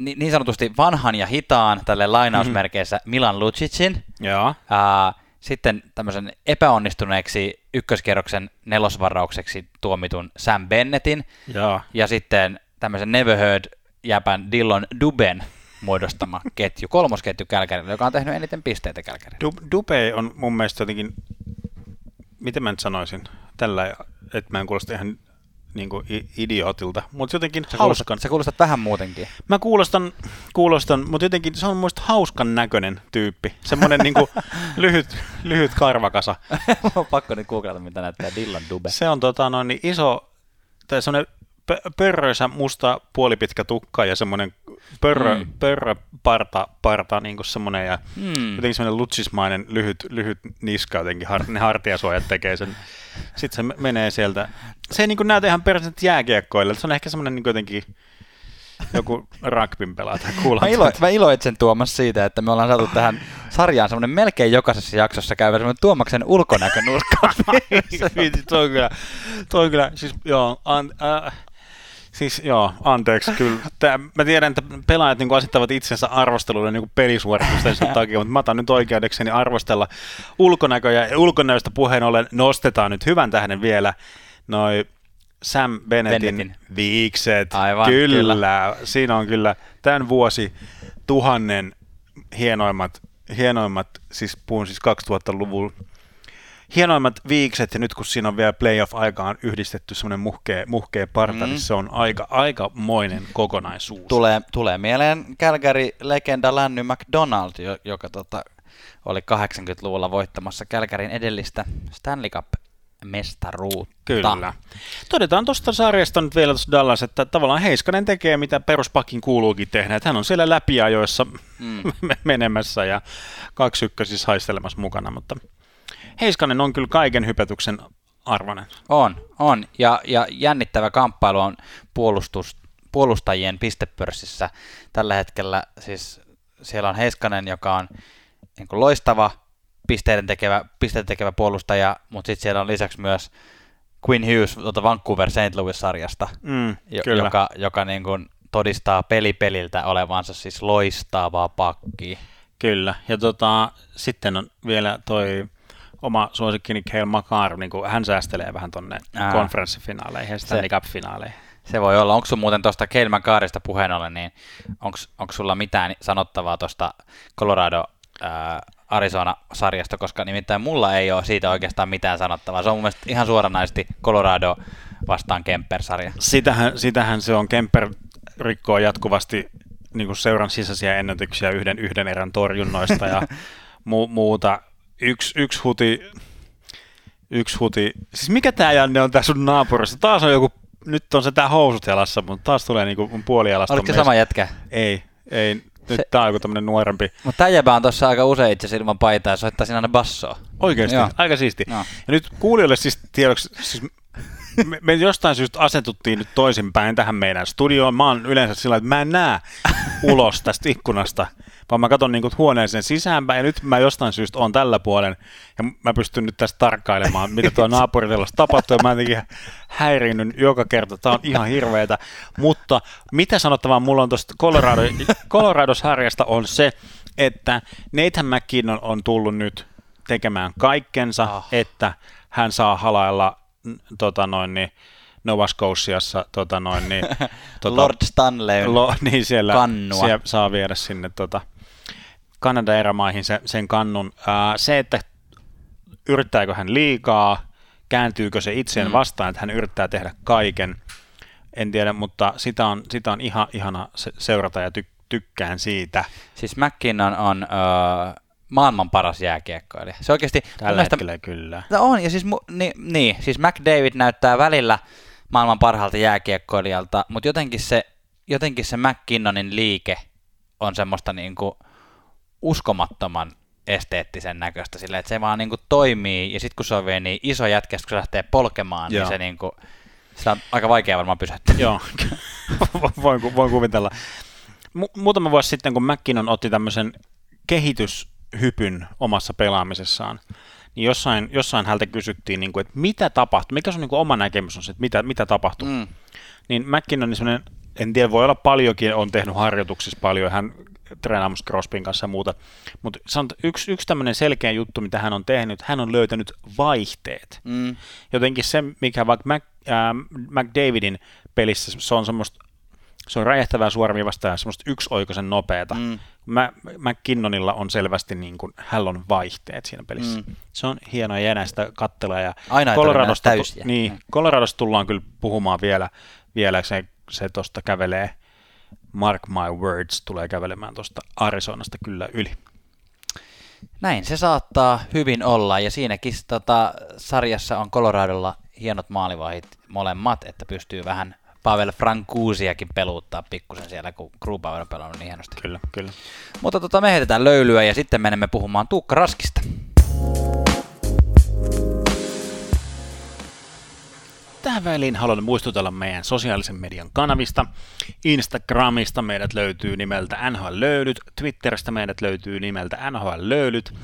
niin, niin sanotusti vanhan ja hitaan, tälle lainausmerkeissä, mm-hmm. Milan Lucicin. Joo. Ää, sitten tämmöisen epäonnistuneeksi ykköskierroksen nelosvaraukseksi tuomitun Sam Bennettin. Joo. Ja sitten tämmöisen Never Heard jäpän Dillon Duben muodostama ketju, kolmosketju Kälkärillä, joka on tehnyt eniten pisteitä Kälkärillä. Du- Dube on mun mielestä jotenkin, miten mä nyt sanoisin, tällä, että mä en kuulosta ihan niin kuin idiootilta, mutta jotenkin sä hauskan. Kuulostat, sä kuulostat vähän muutenkin. Mä kuulostan, kuulostan mutta jotenkin se on mun hauskan näköinen tyyppi. Semmoinen niin lyhyt, lyhyt karvakasa. on pakko nyt googlata, mitä näyttää Dylan Dube. Se on tota, noin, niin iso, tai semmoinen pörröisä musta puolipitkä tukka ja semmoinen pörrö, mm. pörrö parta, parta niin kuin semmoinen ja mm. jotenkin semmoinen lutsismainen lyhyt, lyhyt niska jotenkin, har, ne hartiasuojat tekee sen. Sitten se menee sieltä. Se ei niin kuin näytä ihan perinteiset jääkiekkoille, se on ehkä semmoinen niin jotenkin joku rugbyn pelaaja tai kuulla. Mä, ilo, mä iloitsen Tuomas siitä, että me ollaan saatu tähän sarjaan semmoinen melkein jokaisessa jaksossa käyvä semmoinen Tuomaksen ulkonäkönurkka. toi on kyllä, toi on kyllä, siis joo, an, äh, Siis joo, anteeksi kyllä. Tää, mä tiedän, että pelaajat niin asettavat itsensä arvostelulle niin pelisuoritusten takia, mutta mä otan nyt oikeudekseni arvostella ulkonäköjä. Ja ulkonäöstä puheen ollen nostetaan nyt hyvän tähden vielä noi Sam Bennettin, Bennettin. viikset. Aivan, kyllä. kyllä. Siinä on kyllä tämän vuosi tuhannen hienoimmat, hienoimmat siis puhun siis 2000-luvun hienoimmat viikset, ja nyt kun siinä on vielä playoff-aikaan yhdistetty semmoinen muhkea, muhkea parta, mm. niin se on aika, aikamoinen kokonaisuus. Tulee, tulee mieleen Calgary-legenda Länny McDonald, joka tota, oli 80-luvulla voittamassa Calgaryn edellistä Stanley Cup mestaruutta. Kyllä. Todetaan tuosta sarjasta nyt vielä tuossa Dallas, että tavallaan Heiskanen tekee mitä peruspakin kuuluukin tehdä. Että hän on siellä läpiajoissa mm. menemässä ja kaksi ykkösissä haistelemassa mukana, mutta Heiskanen on kyllä kaiken hypetyksen arvoinen. On, on. Ja, ja jännittävä kamppailu on puolustus, puolustajien pistepörssissä tällä hetkellä. Siis siellä on Heiskanen, joka on niin kuin loistava pisteiden tekevä, pisteiden tekevä puolustaja, mutta sitten siellä on lisäksi myös Quinn Hughes tuota Vancouver St. Louis-sarjasta, mm, jo, joka, joka niin kuin todistaa peli peliltä olevansa siis loistavaa pakki. Kyllä, ja tota, sitten on vielä toi oma suosikkini Kale McCarr, niin kuin hän säästelee vähän tuonne konferenssifinaaleihin ja Stanley Cup-finaaleihin. Se voi olla. Onko sun muuten tuosta Kale McCarrista puheen ollen, niin onko sulla mitään sanottavaa tuosta Colorado ää, Arizona-sarjasta, koska nimittäin mulla ei ole siitä oikeastaan mitään sanottavaa. Se on mun mielestä ihan suoranaisesti Colorado vastaan Kemper-sarja. Sitähän, sitähän se on. Kemper rikkoo jatkuvasti niin kuin seuran sisäisiä ennätyksiä yhden, yhden erän torjunnoista ja mu- muuta yksi, yksi huti, yksi huti, siis mikä tää Janne on tässä sun naapurissa? Taas on joku, nyt on se tää housut jalassa, mutta taas tulee niinku mun puolijalasta. Oliko sama jätkä? Ei, ei, nyt se, tää on joku tämmönen nuorempi. Mutta täijäpä on tossa aika usein itse ilman paitaa ja soittaa siinä aina bassoa. Oikeesti, Joo. aika siisti. Joo. Ja nyt kuulijoille siis tiedoksi, siis me, me jostain syystä asetuttiin nyt toisinpäin tähän meidän studioon. Mä oon yleensä sillä että mä en näe ulos tästä ikkunasta vaan mä katson niin huoneeseen sisäänpäin, ja nyt mä jostain syystä on tällä puolen, ja mä pystyn nyt tästä tarkkailemaan, mitä tuo naapuritelassa tapahtuu, ja mä jotenkin häirinnyn joka kerta, tää on ihan hirveetä, mutta mitä sanottavaa mulla on tuosta Colorado, Colorado-sarjasta on se, että Nathan McKinnon on tullut nyt tekemään kaikkensa, oh. että hän saa halailla tota noin, niin, Nova Scotiassa tota noin, niin, tota, Lord Stanley lo, niin siellä, siellä, saa viedä sinne tota, Kanadan erämaihin se, sen kannun. Ää, se, että yrittääkö hän liikaa, kääntyykö se itseen mm. vastaan, että hän yrittää tehdä kaiken, en tiedä, mutta sitä on, sitä on ihan ihana seurata ja ty, tykkään siitä. Siis McKinnon on öö, maailman paras jääkiekkoilija. Se oikeasti... Tällä mielestä, hetkellä kyllä. No on, ja siis, niin, niin, siis McDavid näyttää välillä maailman parhaalta jääkiekkoilijalta, mutta jotenkin se, jotenkin se McKinnonin liike on semmoista niin kuin, uskomattoman esteettisen näköistä sillä, että se vaan niin kuin toimii, ja sitten kun se on vielä niin iso jätkä, kun se lähtee polkemaan, niin Joo. niin se niin kuin, sitä on aika vaikea varmaan pysäyttää. Joo, voin, voin kuvitella. Mu- muutama vuosi sitten, kun McKinnon otti tämmöisen kehityshypyn omassa pelaamisessaan, niin jossain, jossain häneltä kysyttiin, niin kuin, että mitä tapahtui, mikä sun niin kuin oma näkemys on se, että mitä, mitä tapahtui. Mm. Niin McKinnon, niin en tiedä, voi olla paljonkin, on tehnyt harjoituksissa paljon, hän treenaamassa Crosbyn kanssa ja muuta. Mutta yksi, yksi tämmöinen selkeä juttu, mitä hän on tehnyt, hän on löytänyt vaihteet. Mm. Jotenkin se, mikä vaikka Mac, äh, McDavidin pelissä, se on semmoista se on räjähtävää suoraviivasta ja semmoista yksioikoisen nopeata. Mm. Mä, McKinnonilla on selvästi niin kuin, hän on vaihteet siinä pelissä. Mm. Se on hienoa ja sitä kattella. Ja Aina Coloradosta, täysiä. Niin, mm. Coloradosta tullaan kyllä puhumaan vielä, vielä se, se tuosta kävelee mark my words, tulee kävelemään tuosta Arizonasta kyllä yli. Näin se saattaa hyvin olla, ja siinäkin tota, sarjassa on Coloradolla hienot maalivahit molemmat, että pystyy vähän Pavel Frankuusiakin peluuttaa pikkusen siellä, kun Grubauer on pelannut niin hienosti. Kyllä, kyllä. Mutta tota, me heitetään löylyä ja sitten menemme puhumaan Tuukka Raskista. Tähän väliin haluan muistutella meidän sosiaalisen median kanavista. Instagramista meidät löytyy nimeltä NHL Löylyt, Twitteristä meidät löytyy nimeltä NHL Löylyt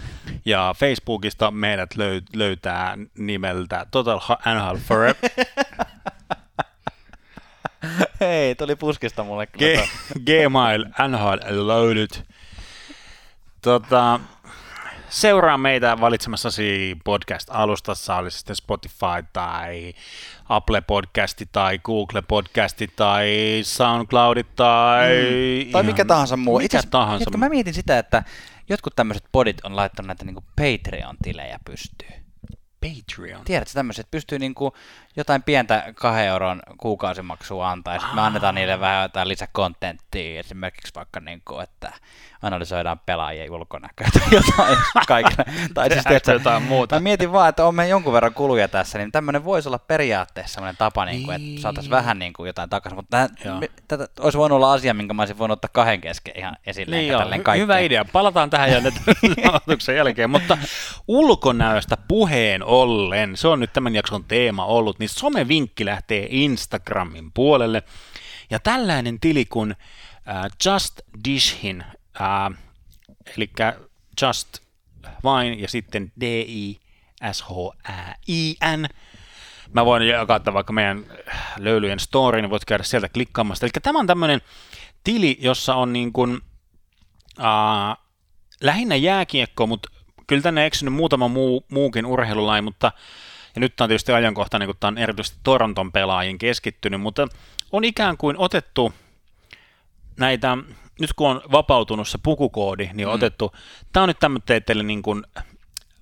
ja Facebookista meidät löy- löytää nimeltä Total NHL Forever. Hei, tuli puskista mulle kyllä. G- Gmail, NHL Löylyt. Tota, seuraa meitä valitsemassasi podcast-alustassa, oli sitten Spotify tai Apple Podcasti tai Google Podcasti tai SoundCloud tai... Mm. Tai mikä tahansa muu. Mikä Itse, tahansa. Tiedätkö, mä mietin sitä, että jotkut tämmöiset podit on laittanut näitä niinku Patreon-tilejä pystyyn. Patreon. Tiedätkö tämmöiset, että pystyy niinku jotain pientä kahden euron kuukausimaksua antaa, ja sitten me annetaan niille vähän jotain lisäkontenttia, esimerkiksi vaikka niinku, että analysoidaan pelaajien ulkonäköä tai jotain kaikille. tai siis, Tehdäänkö jotain muuta? Mä mietin vaan, että on me jonkun verran kuluja tässä, niin tämmöinen voisi olla periaatteessa sellainen tapa, niin kuin, että saataisiin vähän niin kuin jotain takaisin. Mutta me, tätä olisi voinut olla asia, minkä mä olisin voinut ottaa kahden kesken ihan esille. Niin joo, hy- hyvä idea. Palataan tähän jo nyt jälkeen, mutta ulkonäöstä puheen ollen, se on nyt tämän jakson teema ollut, niin somevinkki lähtee Instagramin puolelle. Ja tällainen tili kuin äh, Just Dishin, äh, eli Just vain ja sitten D-I-S-H-Ä-I-N, Mä voin jakaa vaikka meidän löylyjen story, niin voit käydä sieltä klikkaamasta. Eli tämä on tämmöinen tili, jossa on niin kuin, äh, lähinnä jääkiekko, mutta kyllä tänne eksynyt muutama muu, muukin urheilulaji, mutta ja nyt tämä on tietysti ajankohtainen, kun tämä on erityisesti Toronton pelaajiin keskittynyt, mutta on ikään kuin otettu näitä, nyt kun on vapautunut se pukukoodi, niin on Mm. otettu, tämä on nyt tämmöinen teille niin kuin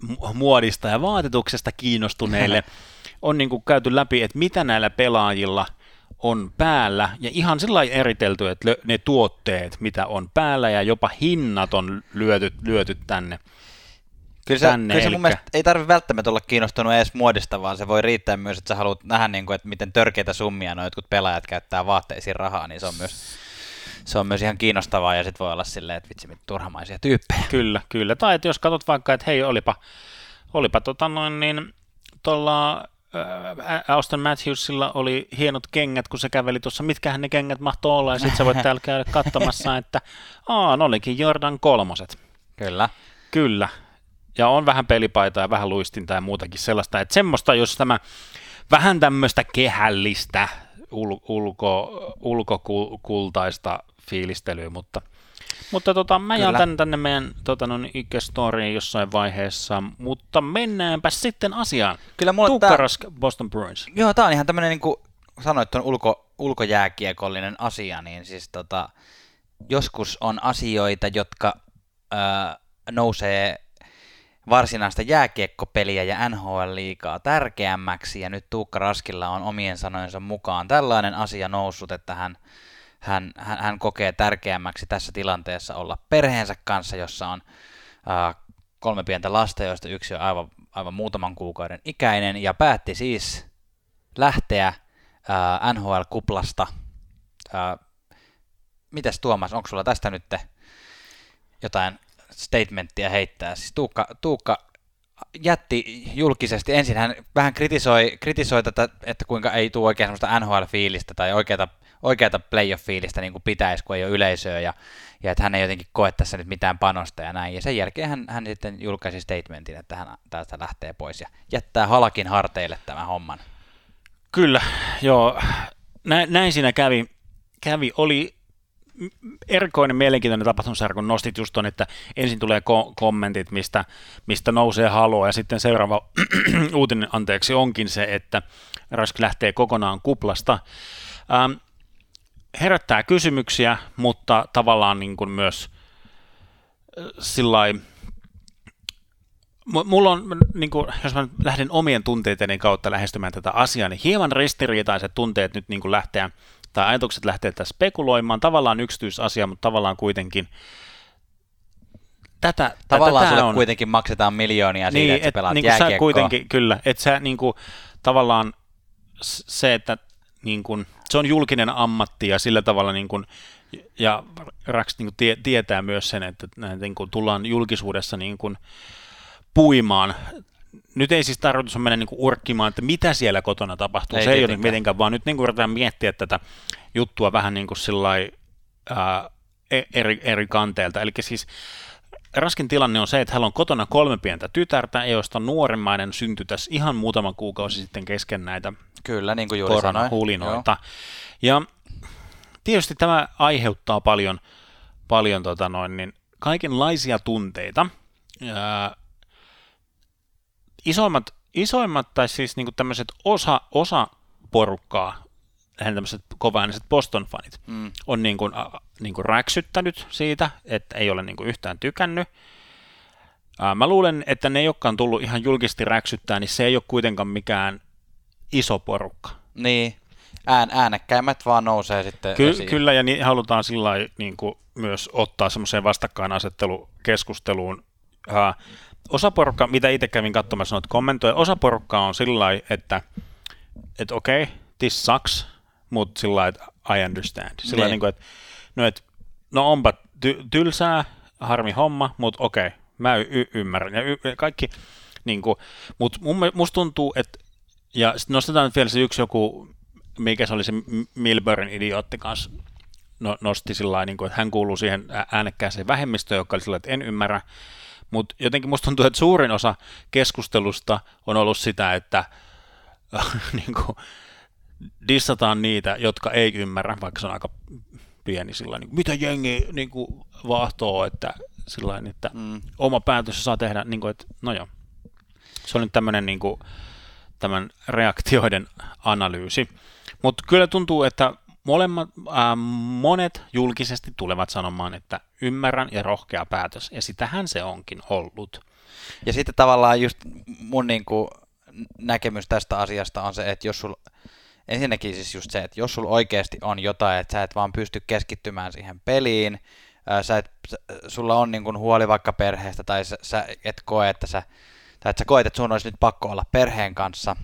mu- muodista ja vaatetuksesta kiinnostuneille, on niin kuin käyty läpi, että mitä näillä pelaajilla on päällä, ja ihan sillä eritelty, että ne tuotteet, mitä on päällä, ja jopa hinnat on lyöty, lyöty tänne. Kyllä se, tänne, kyllä se mun elikkä- mielestä ei tarvitse välttämättä olla kiinnostunut edes muodista, vaan se voi riittää myös, että sä haluat nähdä, niin kuin, että miten törkeitä summia nuo jotkut pelaajat käyttää vaatteisiin rahaa, niin se on myös, se on myös ihan kiinnostavaa, ja sitten voi olla silleen, että vitsi, mitä turhamaisia tyyppejä. Kyllä, kyllä. Tai että jos katsot vaikka, että hei, olipa, olipa tota noin, niin tuolla ää, Austin Matthewsilla oli hienot kengät, kun se käveli tuossa, mitkähän ne kengät mahtoi olla, ja sitten sä voit täällä käydä katsomassa, että aa, ne olikin Jordan kolmoset. Kyllä. Kyllä. Ja on vähän pelipaitaa ja vähän luistinta ja muutakin sellaista. Että semmoista, jos tämä vähän tämmöistä kehällistä ul- ulko, ulkokultaista fiilistelyä, mutta, mutta tota, mä jaan tänne, tänne meidän tota, no, Ike-storyin jossain vaiheessa, mutta mennäänpä sitten asiaan. Kyllä mulla Tuukka tää- Boston Bruins. Joo, tää on ihan tämmönen, niin kuin sanoit, on ulko, ulkojääkiekollinen asia, niin siis tota, joskus on asioita, jotka ö, nousee varsinaista jääkiekkopeliä ja NHL-liigaa tärkeämmäksi, ja nyt Tuukka Raskilla on omien sanojensa mukaan tällainen asia noussut, että hän, hän, hän, hän kokee tärkeämmäksi tässä tilanteessa olla perheensä kanssa, jossa on äh, kolme pientä lasta, joista yksi on aivan, aivan muutaman kuukauden ikäinen, ja päätti siis lähteä äh, NHL-kuplasta. Äh, mitäs Tuomas, onko sulla tästä nyt jotain statementtia heittää? Siis Tuukka, Tuukka jätti julkisesti, ensin hän vähän kritisoi, kritisoi tätä, että kuinka ei tule oikein semmoista NHL-fiilistä tai oikeata, oikeata playoff-fiilistä niin kuin pitäisi, kun ei ole yleisöä ja, ja että hän ei jotenkin koe tässä nyt mitään panosta ja näin. Ja sen jälkeen hän, hän sitten julkaisi statementin, että hän tästä lähtee pois ja jättää halakin harteille tämän homman. Kyllä, joo. Näin, näin siinä kävi. kävi. Oli erikoinen, mielenkiintoinen tapahtumasarja, kun nostit just ton, että ensin tulee ko- kommentit, mistä, mistä nousee halua, ja sitten seuraava uutinen, anteeksi, onkin se, että Rask lähtee kokonaan kuplasta. Ähm, herättää kysymyksiä, mutta tavallaan niin kuin myös äh, sillä Mulla on, niin kuin, jos mä lähden omien tunteiteni kautta lähestymään tätä asiaa, niin hieman ristiriitaiset tunteet nyt niin kuin lähteä, tai ajatukset lähteä tässä spekuloimaan, tavallaan yksityisasia, mutta tavallaan kuitenkin tätä, Tavallaan tätä sulle on. kuitenkin maksetaan miljoonia siitä, niin, että sä pelaat niin kuin sä kuitenkin, kyllä, että sä niin kuin, tavallaan se, että niin kuin, se on julkinen ammatti ja sillä tavalla niin kuin, ja Rax niin kuin tie, tietää myös sen, että näin, niin kuin, tullaan julkisuudessa niin kuin, puimaan nyt ei siis tarkoitus mennä niin kuin urkkimaan, että mitä siellä kotona tapahtuu. Ei se ei ole tietenkään. mitenkään, vaan nyt niin kuin yritetään miettiä tätä juttua vähän niin kuin sillai, ää, e- eri, eri kanteelta. Eli siis Raskin tilanne on se, että hän on kotona kolme pientä tytärtä, joista nuorimmainen syntyi tässä ihan muutama kuukausi sitten kesken näitä Kyllä, niin kuin juuri. Ja tietysti tämä aiheuttaa paljon, paljon tota noin, niin kaikenlaisia tunteita. Ää, isoimmat, isoimmat tai siis niinku tämmöiset osa, osa porukkaa, lähinnä tämmöiset kovaääniset Boston-fanit, Mm. on niin kuin, äh, niin kuin räksyttänyt siitä, että ei ole niin kuin yhtään tykännyt. Mä luulen, että ne, jotka on tullut ihan julkisesti räksyttää, niin se ei ole kuitenkaan mikään iso porukka. Niin, Ään, äänekkäimmät vaan nousee sitten Ky- esiin. kyllä, ja niin halutaan sillä lailla niin kuin myös ottaa semmoiseen vastakkainasettelukeskusteluun. Äh, osa porukka, mitä itse kävin katsomassa noita kommentoja, osa porukkaa on sillä että, että okei, okay, this sucks, mutta sillä lailla, että I understand. Sillä Niin. kuin, että, no, että, no onpa ty- tylsää, harmi homma, mutta okei, okay, mä y- y- ymmärrän. Ja y- kaikki, niin kuin, mutta mun, musta tuntuu, että, ja sit nostetaan nyt vielä se yksi joku, mikä se oli se Milburn idiootti kanssa, no, nosti sillä lailla, niin kuin, että hän kuuluu siihen äänekkääseen vähemmistöön, joka oli sillä että en ymmärrä, mutta jotenkin musta tuntuu, että suurin osa keskustelusta on ollut sitä, että niin kuin, dissataan niitä, jotka ei ymmärrä, vaikka se on aika pieni sillä niin kuin, mitä jengi niin kuin, vahtoo, että sillä lailla, että Mm. oma päätös saa tehdä, niin kuin, että no joo. Se on nyt tämmöinen niin kuin, tämän reaktioiden analyysi. Mutta kyllä tuntuu, että molemmat, ää, monet julkisesti tulevat sanomaan, että ymmärrän ja rohkea päätös, ja sitähän se onkin ollut. Ja sitten tavallaan just mun niinku näkemys tästä asiasta on se, että jos sul, ensinnäkin siis just se, että jos sulla oikeasti on jotain, että sä et vaan pysty keskittymään siihen peliin, ää, sä et, sulla on niinku huoli vaikka perheestä, tai sä, sä et koe, että sä, tai että sä koet, että sun olisi nyt pakko olla perheen kanssa,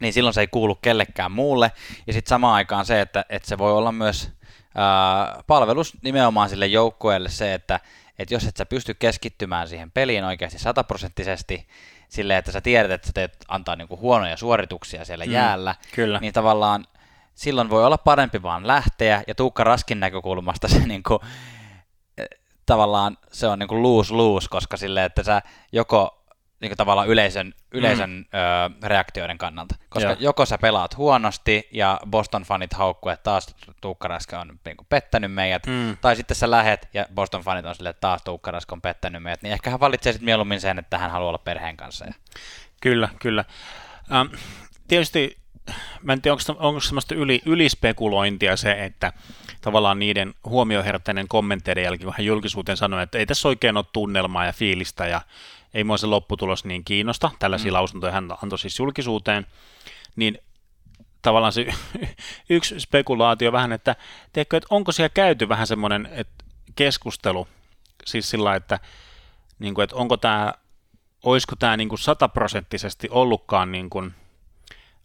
niin silloin se ei kuulu kellekään muulle. Ja sitten samaan aikaan se, että, että se voi olla myös ää, palvelus nimenomaan sille joukkueelle se, että, että jos et sä pysty keskittymään siihen peliin oikeasti sataprosenttisesti, silleen, että sä tiedät, että sä teet antaa niinku huonoja suorituksia siellä Mm, jäällä, kyllä. niin tavallaan silloin voi olla parempi vaan lähteä, ja Tuukka Raskin näkökulmasta se niinku, tavallaan se on niinku lose-lose, koska silleen, että sä joko niinku tavallaan yleisön, yleisön mm. ö, reaktioiden kannalta. Koska Joo. joko sä pelaat huonosti ja Boston-fanit haukkuu, että taas Tuukka Rask on niinku pettänyt meidät, Mm. tai sitten sä lähet ja Boston-fanit on silleen, että taas Tuukka Rask on pettänyt meidät, niin ehkä hän valitsee sitten mieluummin sen, että hän haluaa olla perheen kanssa. Ja... Kyllä, kyllä. Ähm, tietysti, mä en tiedä, onko, onko semmoista yli, ylispekulointia se, että tavallaan niiden huomioherättäneiden kommentteiden jälkeen, kun hän julkisuuteen sanoi, että ei tässä oikein ole tunnelmaa ja fiilistä ja ei mua se lopputulos niin kiinnosta, tällaisia mm. lausuntoja hän antoi siis julkisuuteen, niin tavallaan se yksi spekulaatio vähän, että, tiedätkö, että onko siellä käyty vähän semmoinen että keskustelu, siis sillä että, niin kuin, että onko tämä olisiko tämä niin kuin sataprosenttisesti ollutkaan niin kuin,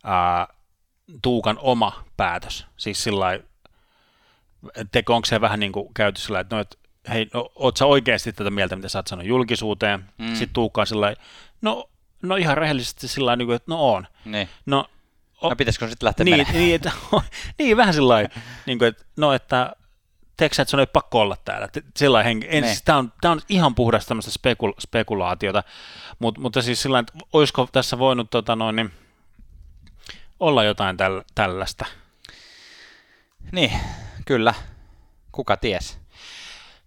ää, Tuukan oma päätös? Siis sillä lailla, onko se vähän niin kuin käyty sillä että no, et, hei, no, oot sä oikeasti tätä mieltä, mitä sä oot sanonut julkisuuteen? Mm. Sitten Tuukka on sillä no, no ihan rehellisesti sillä lailla, niin että no on. Niin. No, o- No pitäisikö sitten lähteä niin, menemään? niin, että, niin, vähän sillä lailla, niin kuin, että, no, että teekö että sun ei pakko olla täällä? Sillä henki. En, Ne. siis, tämä, on, tämä on ihan puhdasta tämmöistä spekul, spekulaatiota, Mut, mutta siis sillä että olisiko tässä voinut tota noin, niin, olla jotain täl, tällaista. Niin, kyllä. Kuka ties?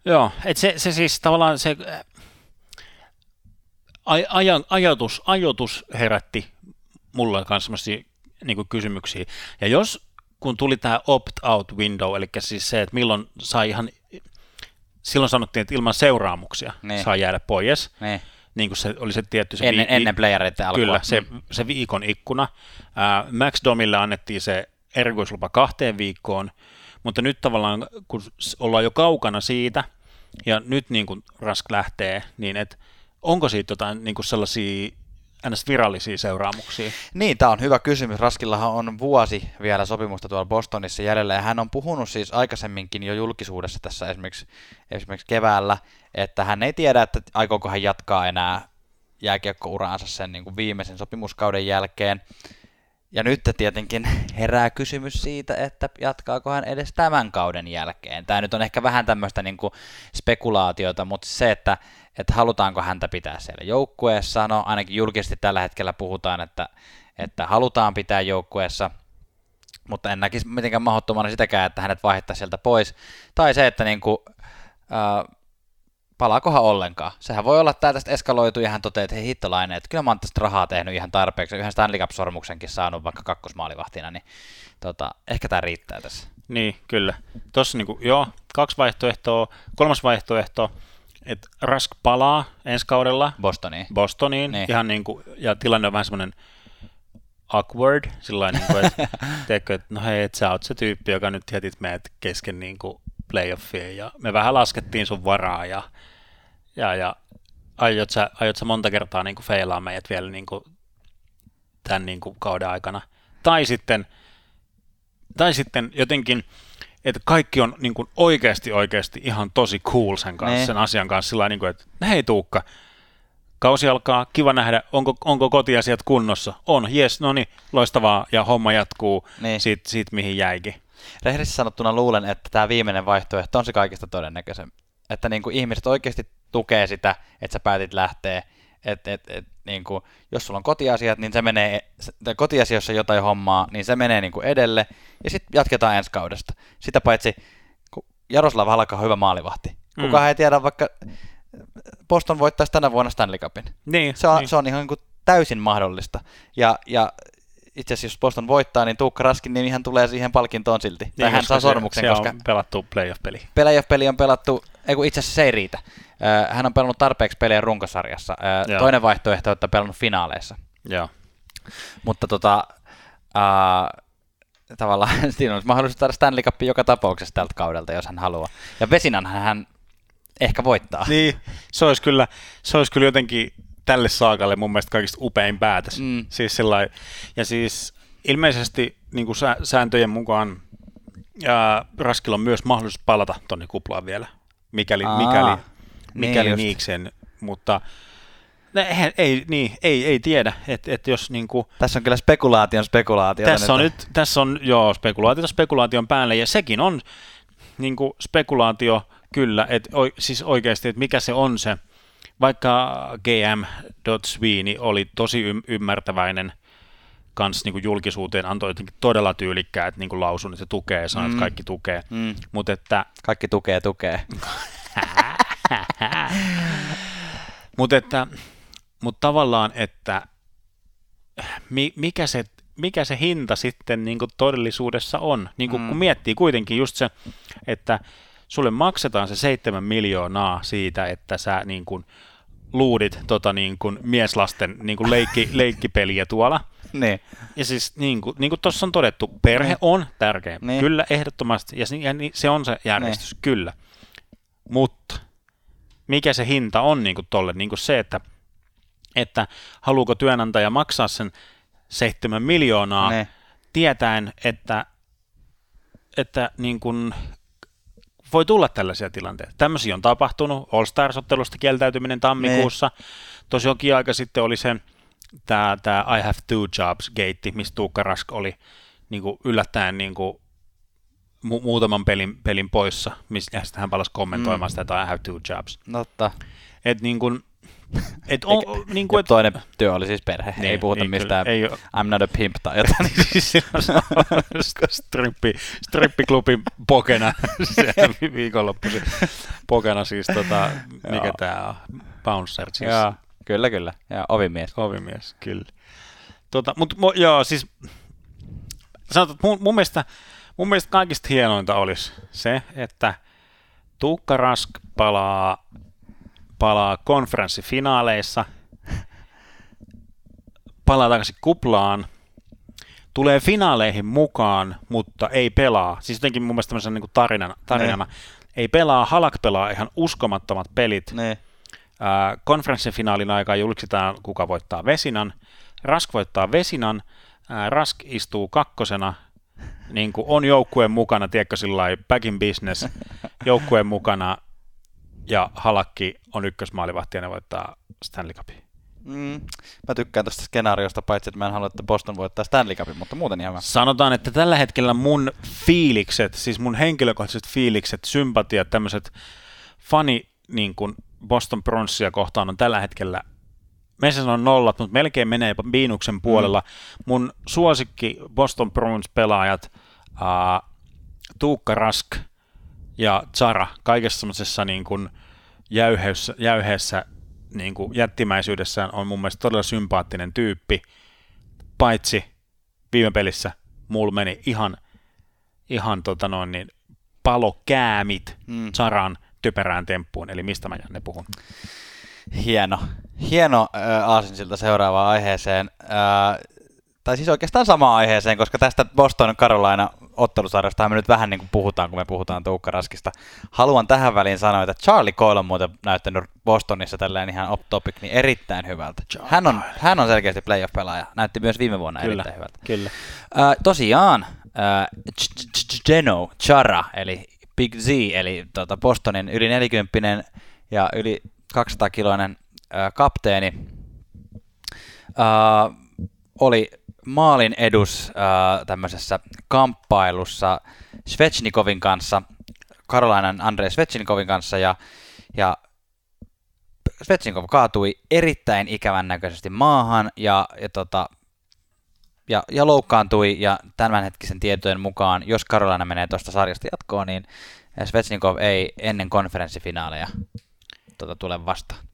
Joo, että se, se siis tavallaan se äh, aj, aja, ajatus, ajatus herätti mulle myös sellaisia niin kysymyksiä. Ja jos, kun tuli tämä opt-out window, eli siis se, että milloin sai ihan, silloin sanottiin, että ilman seuraamuksia Niin. saa jäädä pois, Niin. niin kuin se oli se tietty se Ennen, vi- ennen playereiden alkua. Kyllä, se, Mm. se viikon ikkuna. Ää, Max Domille annettiin se erikoislupa kahteen viikkoon, mutta nyt tavallaan, kun ollaan jo kaukana siitä, ja nyt niin kuin Rask lähtee, niin et, onko siitä jotain niin kuin sellaisia ns. virallisia seuraamuksia? Niin, tämä on hyvä kysymys. Raskillahan on vuosi vielä sopimusta tuolla Bostonissa jäljellä, ja hän on puhunut siis aikaisemminkin jo julkisuudessa tässä esimerkiksi, esimerkiksi keväällä, että hän ei tiedä, että aikooko hän jatkaa enää jääkiekkouraansa sen niin kuin viimeisen sopimuskauden jälkeen. Ja nyt tietenkin herää kysymys siitä, että jatkaako hän edes tämän kauden jälkeen. Tämä nyt on ehkä vähän tämmöistä niin kuin spekulaatiota, mutta se, että, että halutaanko häntä pitää siellä joukkueessa, no ainakin julkisesti tällä hetkellä puhutaan, että, että halutaan pitää joukkueessa, mutta en näkisi mitenkään mahdottomana sitäkään, että hänet vaihtaa sieltä pois. Tai se, että niin kuin, äh, palaakohan ollenkaan. Sehän voi olla, että tämä tästä eskaloitu ja hän toteaa, että hei hittolainen, että kyllä mä oon tästä rahaa tehnyt ihan tarpeeksi, yhden Stanley Cup-sormuksenkin saanut vaikka kakkosmaalivahtina, niin tota, ehkä tämä riittää tässä. Niin, kyllä. Tuossa niinku, joo, kaksi vaihtoehtoa. Kolmas vaihtoehto, että Rask palaa ensi kaudella Bostoniin. Bostoniin, Niin. ihan niinku, ja tilanne on vähän semmoinen awkward, sillä niin kuin, että, teekö, että no hei, että sä oot se tyyppi, joka nyt jätit meidät kesken niin kuin playoffia, ja me vähän laskettiin sun varaa, ja, ja, ja aiot, sä, aiot sä monta kertaa niin kuin feilaa meidät vielä niin kuin tämän niin kuin kauden aikana. Tai sitten, tai sitten jotenkin, että kaikki on niin kuin oikeasti oikeasti ihan tosi cool sen kanssa, Niin. sen asian kanssa, sillä niin kuin, että hei Tuukka, kausi alkaa, kiva nähdä, onko, onko kotiasiat kunnossa. On, jes, no niin, loistavaa, ja homma jatkuu Niin. siitä, siitä, mihin jäikin. Rehellisesti sanottuna luulen, että tämä viimeinen vaihtoehto on se kaikista todennäköisempi. Että niin kuin ihmiset oikeasti tukee sitä, että sä päätit lähteä. että et, et, niin kuin, jos sulla on kotiasiat, niin se menee, tai kotiasioissa jotain hommaa, niin se menee niin kuin edelle, ja sitten jatketaan ensi kaudesta. Sitä paitsi, kun Jaroslav Halka on hyvä maalivahti. Kukaan ei tiedä, vaikka Boston voittaisi tänä vuonna Stanley Cupin. Niin, Se on, niin. se on ihan niin kuin täysin mahdollista. Ja, ja itse asiassa jos Boston voittaa, niin Tuukka Raskin nimihän tulee siihen palkintoon silti. Niin, tai hän saa se- sormuksen, se koska on pelattu playoff-peli. playoff-peli on pelattu, ei kun itse asiassa se ei riitä. Hän on pelannut tarpeeksi pelejä runkosarjassa. Joo. Toinen vaihtoehto on, että on pelannut finaaleissa. Joo. Mutta tota, uh, tavallaan siinä olisi mahdollisuus saada Stanley Cup joka tapauksessa tältä kaudelta, jos hän haluaa. Ja Vesinanhan hän ehkä voittaa. Niin, se olisi kyllä, se olisi kyllä jotenkin tälle saakalle mun mielestä kaikista upein päätös. Mm. Siis sillai, ja siis ilmeisesti niin kuin sä, sääntöjen mukaan ää, Raskilla on myös mahdollisuus palata tonne kuplaan vielä, mikäli, Aa, mikäli, niin mikäli just. niikseen, mutta ne, eihän- ei, niin, ei, ei tiedä, että et jos niin kuin, Tässä on kyllä spekulaation spekulaatiota. tässä on nyt, tässä on joo, spekulaatiota spekulaation päälle, ja sekin on niin kuin spekulaatio kyllä, että siis oikeasti, että mikä se on se, vaikka GM Sweeney oli tosi ym- ymmärtäväinen kans niin kuin julkisuuteen, antoi jotenkin todella tyylikkäät niin kuin lausun, että se tukee, sanoi, Mm. että kaikki tukee, Mm, mutta että kaikki tukee, tukee. Mutta että, mut tavallaan, että mi, mikä, se, mikä se hinta sitten niin kuin todellisuudessa on, niin kuin, Mm. kun miettii kuitenkin just se, että sulle maksetaan se seitsemän miljoonaa siitä, että sä niin kuin luudit tota niin kuin mieslasten niin kuin leikki, leikkipeliä tuolla. niin. Ja siis niin kuin, niin kuin tuossa on todettu, perhe Niin. on tärkeä. Niin. Kyllä, ehdottomasti. Ja, se- ja se on se järjestys, kyllä. Mutta mikä se hinta on niin kuin tolle? Niin kuin se, että, että haluuko työnantaja maksaa sen seitsemän miljoonaa Niin. tietäen, että, että niin kuin voi tulla tällaisia tilanteita. Tämmöisiä on tapahtunut. All Stars-ottelusta kieltäytyminen tammikuussa. Tosi jokin aika sitten oli se tämä, tämä I have two jobs gate, missä Tuukka Rask oli niin kuin yllättäen niin kuin mu- muutaman pelin, pelin poissa, sitten hän palasi kommentoimaan Mm. sitä, että I have two jobs. Totta. Et niin kuin, et on, niin Ja kuin, et, toinen työ oli siis perhe. Niin, ei puhuta kyllä, mistään ei. I'm not a pimp tai jotain. siis strippi, strippiklubin pokena viikonloppuisin. Pokena siis, tota, mikä tämä on, bouncer, siis Joo, kyllä, kyllä. Ja ovimies. ovimies, kyllä. Tota, mut, mo, joo, siis sanotaan, että mun, mun, mielestä, mun mielestä kaikista hienointa olisi se, että Tuukka Rask palaa, palaa konferenssifinaaleissa, palaa takaisin kuplaan, tulee finaaleihin mukaan, mutta ei pelaa. Siis jotenkin mun mielestä tämmöisenä niin tarinana, tarinana. Ei pelaa, Halak pelaa ihan uskomattomat pelit. Niin. Ää, konferenssifinaalin aikaa julkistetaan, kuka voittaa Vesinan. Rask voittaa Vesinan. Ää, Rask istuu kakkosena, niin kuin on joukkueen mukana, tiedätkö sillä back in business, joukkueen mukana, ja Halakki on ykkösmaalivahti ja ne voittaa Stanley Cupin. Mm, mä tykkään tuosta skenaariosta, paitsi että mä en halua, että Boston voittaa Stanley Cupin, mutta muuten ihan hyvä. Sanotaan, että tällä hetkellä mun fiilikset, siis mun henkilökohtaiset fiilikset, sympatiat, tämmöiset fani niin kuin Boston Bruinsia kohtaan on tällä hetkellä me on nollat, mutta melkein menee jopa miinuksen puolella. Mm. Mun suosikki Boston Bruins pelaajat, uh, Tuukka Rask ja Zara, kaikessa semmoisessa niin kuin jäyheessä, jäyheessä niin kuin jättimäisyydessään on mun mielestä todella sympaattinen tyyppi, paitsi viime pelissä mulla meni ihan, ihan tota noin, niin palokäämit mm. Zaran typerään temppuun, eli mistä mä Janne puhun? Hieno. Hieno äh, aasinsilta seuraavaan aiheeseen. Äh, tai siis oikeastaan samaan aiheeseen, koska tästä Boston Carolina ottelusarjasta me nyt vähän niin kuin puhutaan, kun me puhutaan Tuukka Raskista. Haluan tähän väliin sanoa, että Charlie Cole on muuten näyttänyt Bostonissa tälleen ihan off topic, niin erittäin hyvältä. Hän on, hän on selkeästi playoff-pelaaja. Näytti myös viime vuonna kyllä, erittäin hyvältä. Kyllä. Äh, tosiaan, Geno Chara, eli Big Z, eli tota Bostonin yli 40 ja yli 200-kiloinen kapteeni, oli maalin edus äh, tämmöisessä kamppailussa Svechnikovin kanssa, Karolainan Andrei Svechnikovin kanssa, ja, ja Svechnikov kaatui erittäin ikävän näköisesti maahan ja, ja, tota, ja, ja loukkaantui, ja tämänhetkisen tietojen mukaan, jos Karolaina menee tuosta sarjasta jatkoon, niin Svechnikov ei ennen konferenssifinaaleja tota, tule vastaan.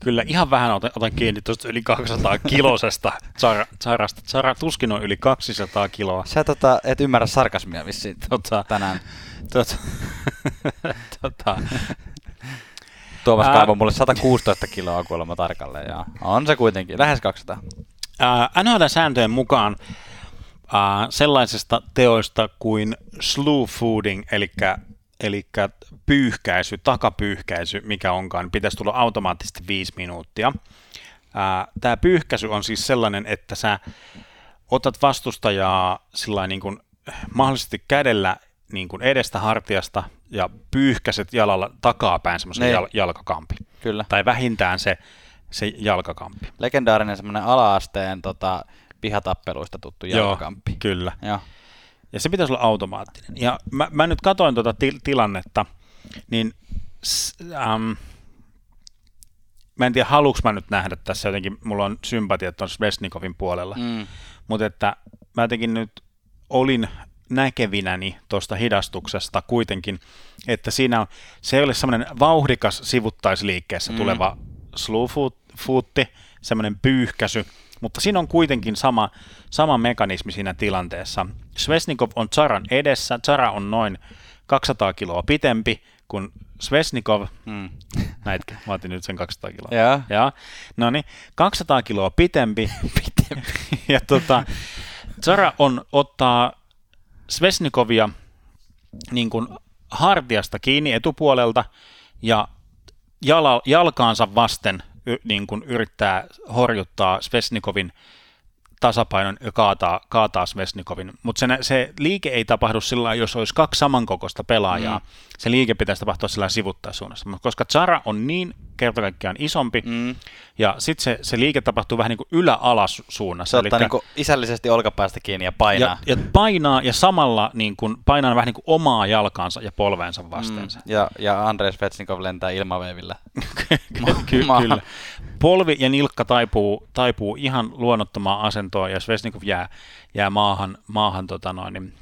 Kyllä ihan vähän otan, otan kiinni tuosta yli 200 kilosesta Zarasta. Zara tuskin on yli 200 kiloa. Sä tota, et ymmärrä sarkasmia vissiin tota, tänään. Tota, tota. Tuomas kaivoi mulle 116 kiloa kuulemma tarkalleen. Ja on se kuitenkin, lähes 200. NHL-sääntöjen mukaan sellaisesta teoista kuin slew fooding, eli eli pyyhkäisy, takapyyhkäisy, mikä onkaan, pitäisi tulla automaattisesti viisi minuuttia. Tämä pyyhkäisy on siis sellainen, että sä otat vastustajaa sillä niin kuin, mahdollisesti kädellä niin kuin edestä hartiasta ja pyyhkäset jalalla takapäin semmoisen niin. jal- jalkakampi. Kyllä. Tai vähintään se, se jalkakampi. Legendaarinen semmoinen ala-asteen tota, pihatappeluista tuttu jalkakampi. Joo, kyllä. Joo. Ja se pitäisi olla automaattinen. Ja mä, mä nyt katoin tuota til- tilannetta, niin ähm, mä en tiedä, haluuks mä nyt nähdä tässä jotenkin, mulla on sympatiat tuon Svesnikovin puolella, mm. mutta että mä jotenkin nyt olin näkevinäni tuosta hidastuksesta kuitenkin, että siinä on, se ei ole semmoinen vauhdikas sivuttaisliikkeessä mm. tuleva slowfootti, semmoinen pyyhkäsy, mutta siinä on kuitenkin sama, sama mekanismi siinä tilanteessa. Svesnikov on Zaran edessä, Zara on noin 200 kiloa pitempi kuin Svesnikov, mm. näitkö? Mä otin nyt sen 200 kiloa. Ja. ja. No niin, 200 kiloa pitempi. pitempi. ja tota, Zara on ottaa Svesnikovia niin kuin hartiasta kiinni etupuolelta ja jala, jalkaansa vasten niin kuin yrittää horjuttaa Svesnikovin tasapainon ja kaataa, kaataa Svesnikovin. Mutta se, se liike ei tapahdu sillä jos olisi kaksi samankokoista pelaajaa. Mm. Se liike pitäisi tapahtua sillä sivuttaisuunnassa. Mutta koska Zara on niin kerta kaikkiaan isompi, mm. ja sitten se, se liike tapahtuu vähän niin kuin ylä-alas suunnassa. Se ottaa niin kuin isällisesti olkapäästä kiinni ja painaa. Ja, ja painaa ja samalla niin kuin, painaa vähän niin kuin omaa jalkaansa ja polveensa vastensa. Mm. Ja, ja Andres Vetsnikov lentää ilmaveivillä. Ma- Ky- kyllä. Polvi ja nilkka taipuu, taipuu ihan luonnottomaan asentoon ja Svesnikov jää, jää maahan, maahan tota noin, niin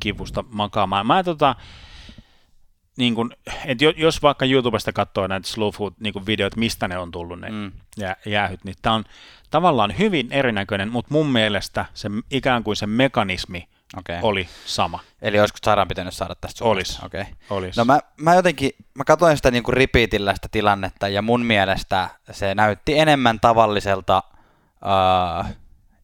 kivusta makaamaan. Mä tota, niin kun, et jos vaikka YouTubesta katsoo näitä slow food niin videoita, mistä ne on tullut ne mm. jää, jäähyt, niin tämä on tavallaan hyvin erinäköinen, mutta mun mielestä se ikään kuin se mekanismi okay. oli sama. Eli olisiko sairaan pitänyt saada tästä Olisi. Okay. Olis. No mä, mä jotenkin, mä katsoin sitä niin kuin repeatillä sitä tilannetta ja mun mielestä se näytti enemmän tavalliselta uh,